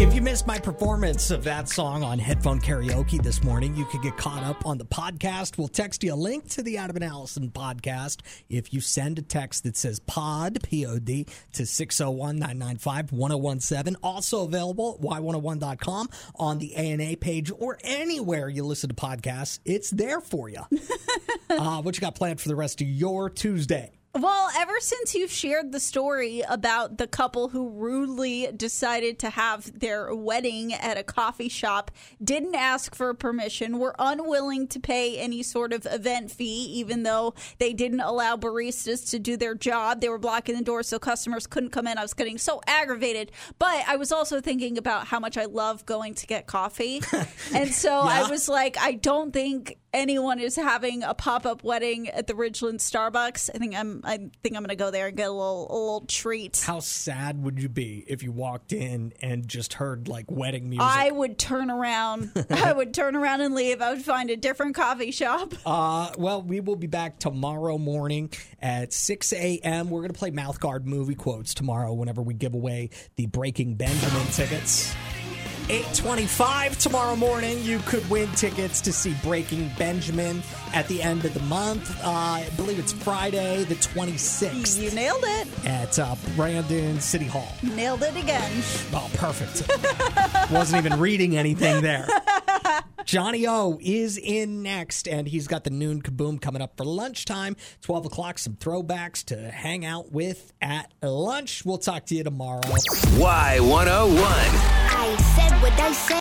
If you missed my performance of that song on headphone karaoke this morning, you could get caught up on the podcast. We'll text you a link to the Adam and Allison podcast if you send a text that says pod, P O D, to 601 995 1017. Also available at y101.com on the ANA page or anywhere you listen to podcasts. It's there for you. uh, what you got planned for the rest of your Tuesday? Well, ever since you've shared the story about the couple who rudely decided to have their wedding at a coffee shop, didn't ask for permission, were unwilling to pay any sort of event fee, even though they didn't allow baristas to do their job. They were blocking the door so customers couldn't come in. I was getting so aggravated. But I was also thinking about how much I love going to get coffee. and so I was like, I don't think anyone is having a pop-up wedding at the Ridgeland Starbucks. I think I'm I think I'm going to go there and get a little a little treat. How sad would you be if you walked in and just heard like wedding music? I would turn around. I would turn around and leave. I would find a different coffee shop. Uh, well, we will be back tomorrow morning at 6 a.m. We're going to play Mouthguard movie quotes tomorrow whenever we give away the Breaking Benjamin tickets. 825 tomorrow morning, you could win tickets to see Breaking Benjamin at the end of the month. Uh, I believe it's Friday, the 26th. You nailed it. At uh, Brandon City Hall. Nailed it again. Oh, perfect. Wasn't even reading anything there. Johnny O is in next, and he's got the noon kaboom coming up for lunchtime. 12 o'clock, some throwbacks to hang out with at lunch. We'll talk to you tomorrow. Y101. I said what I said.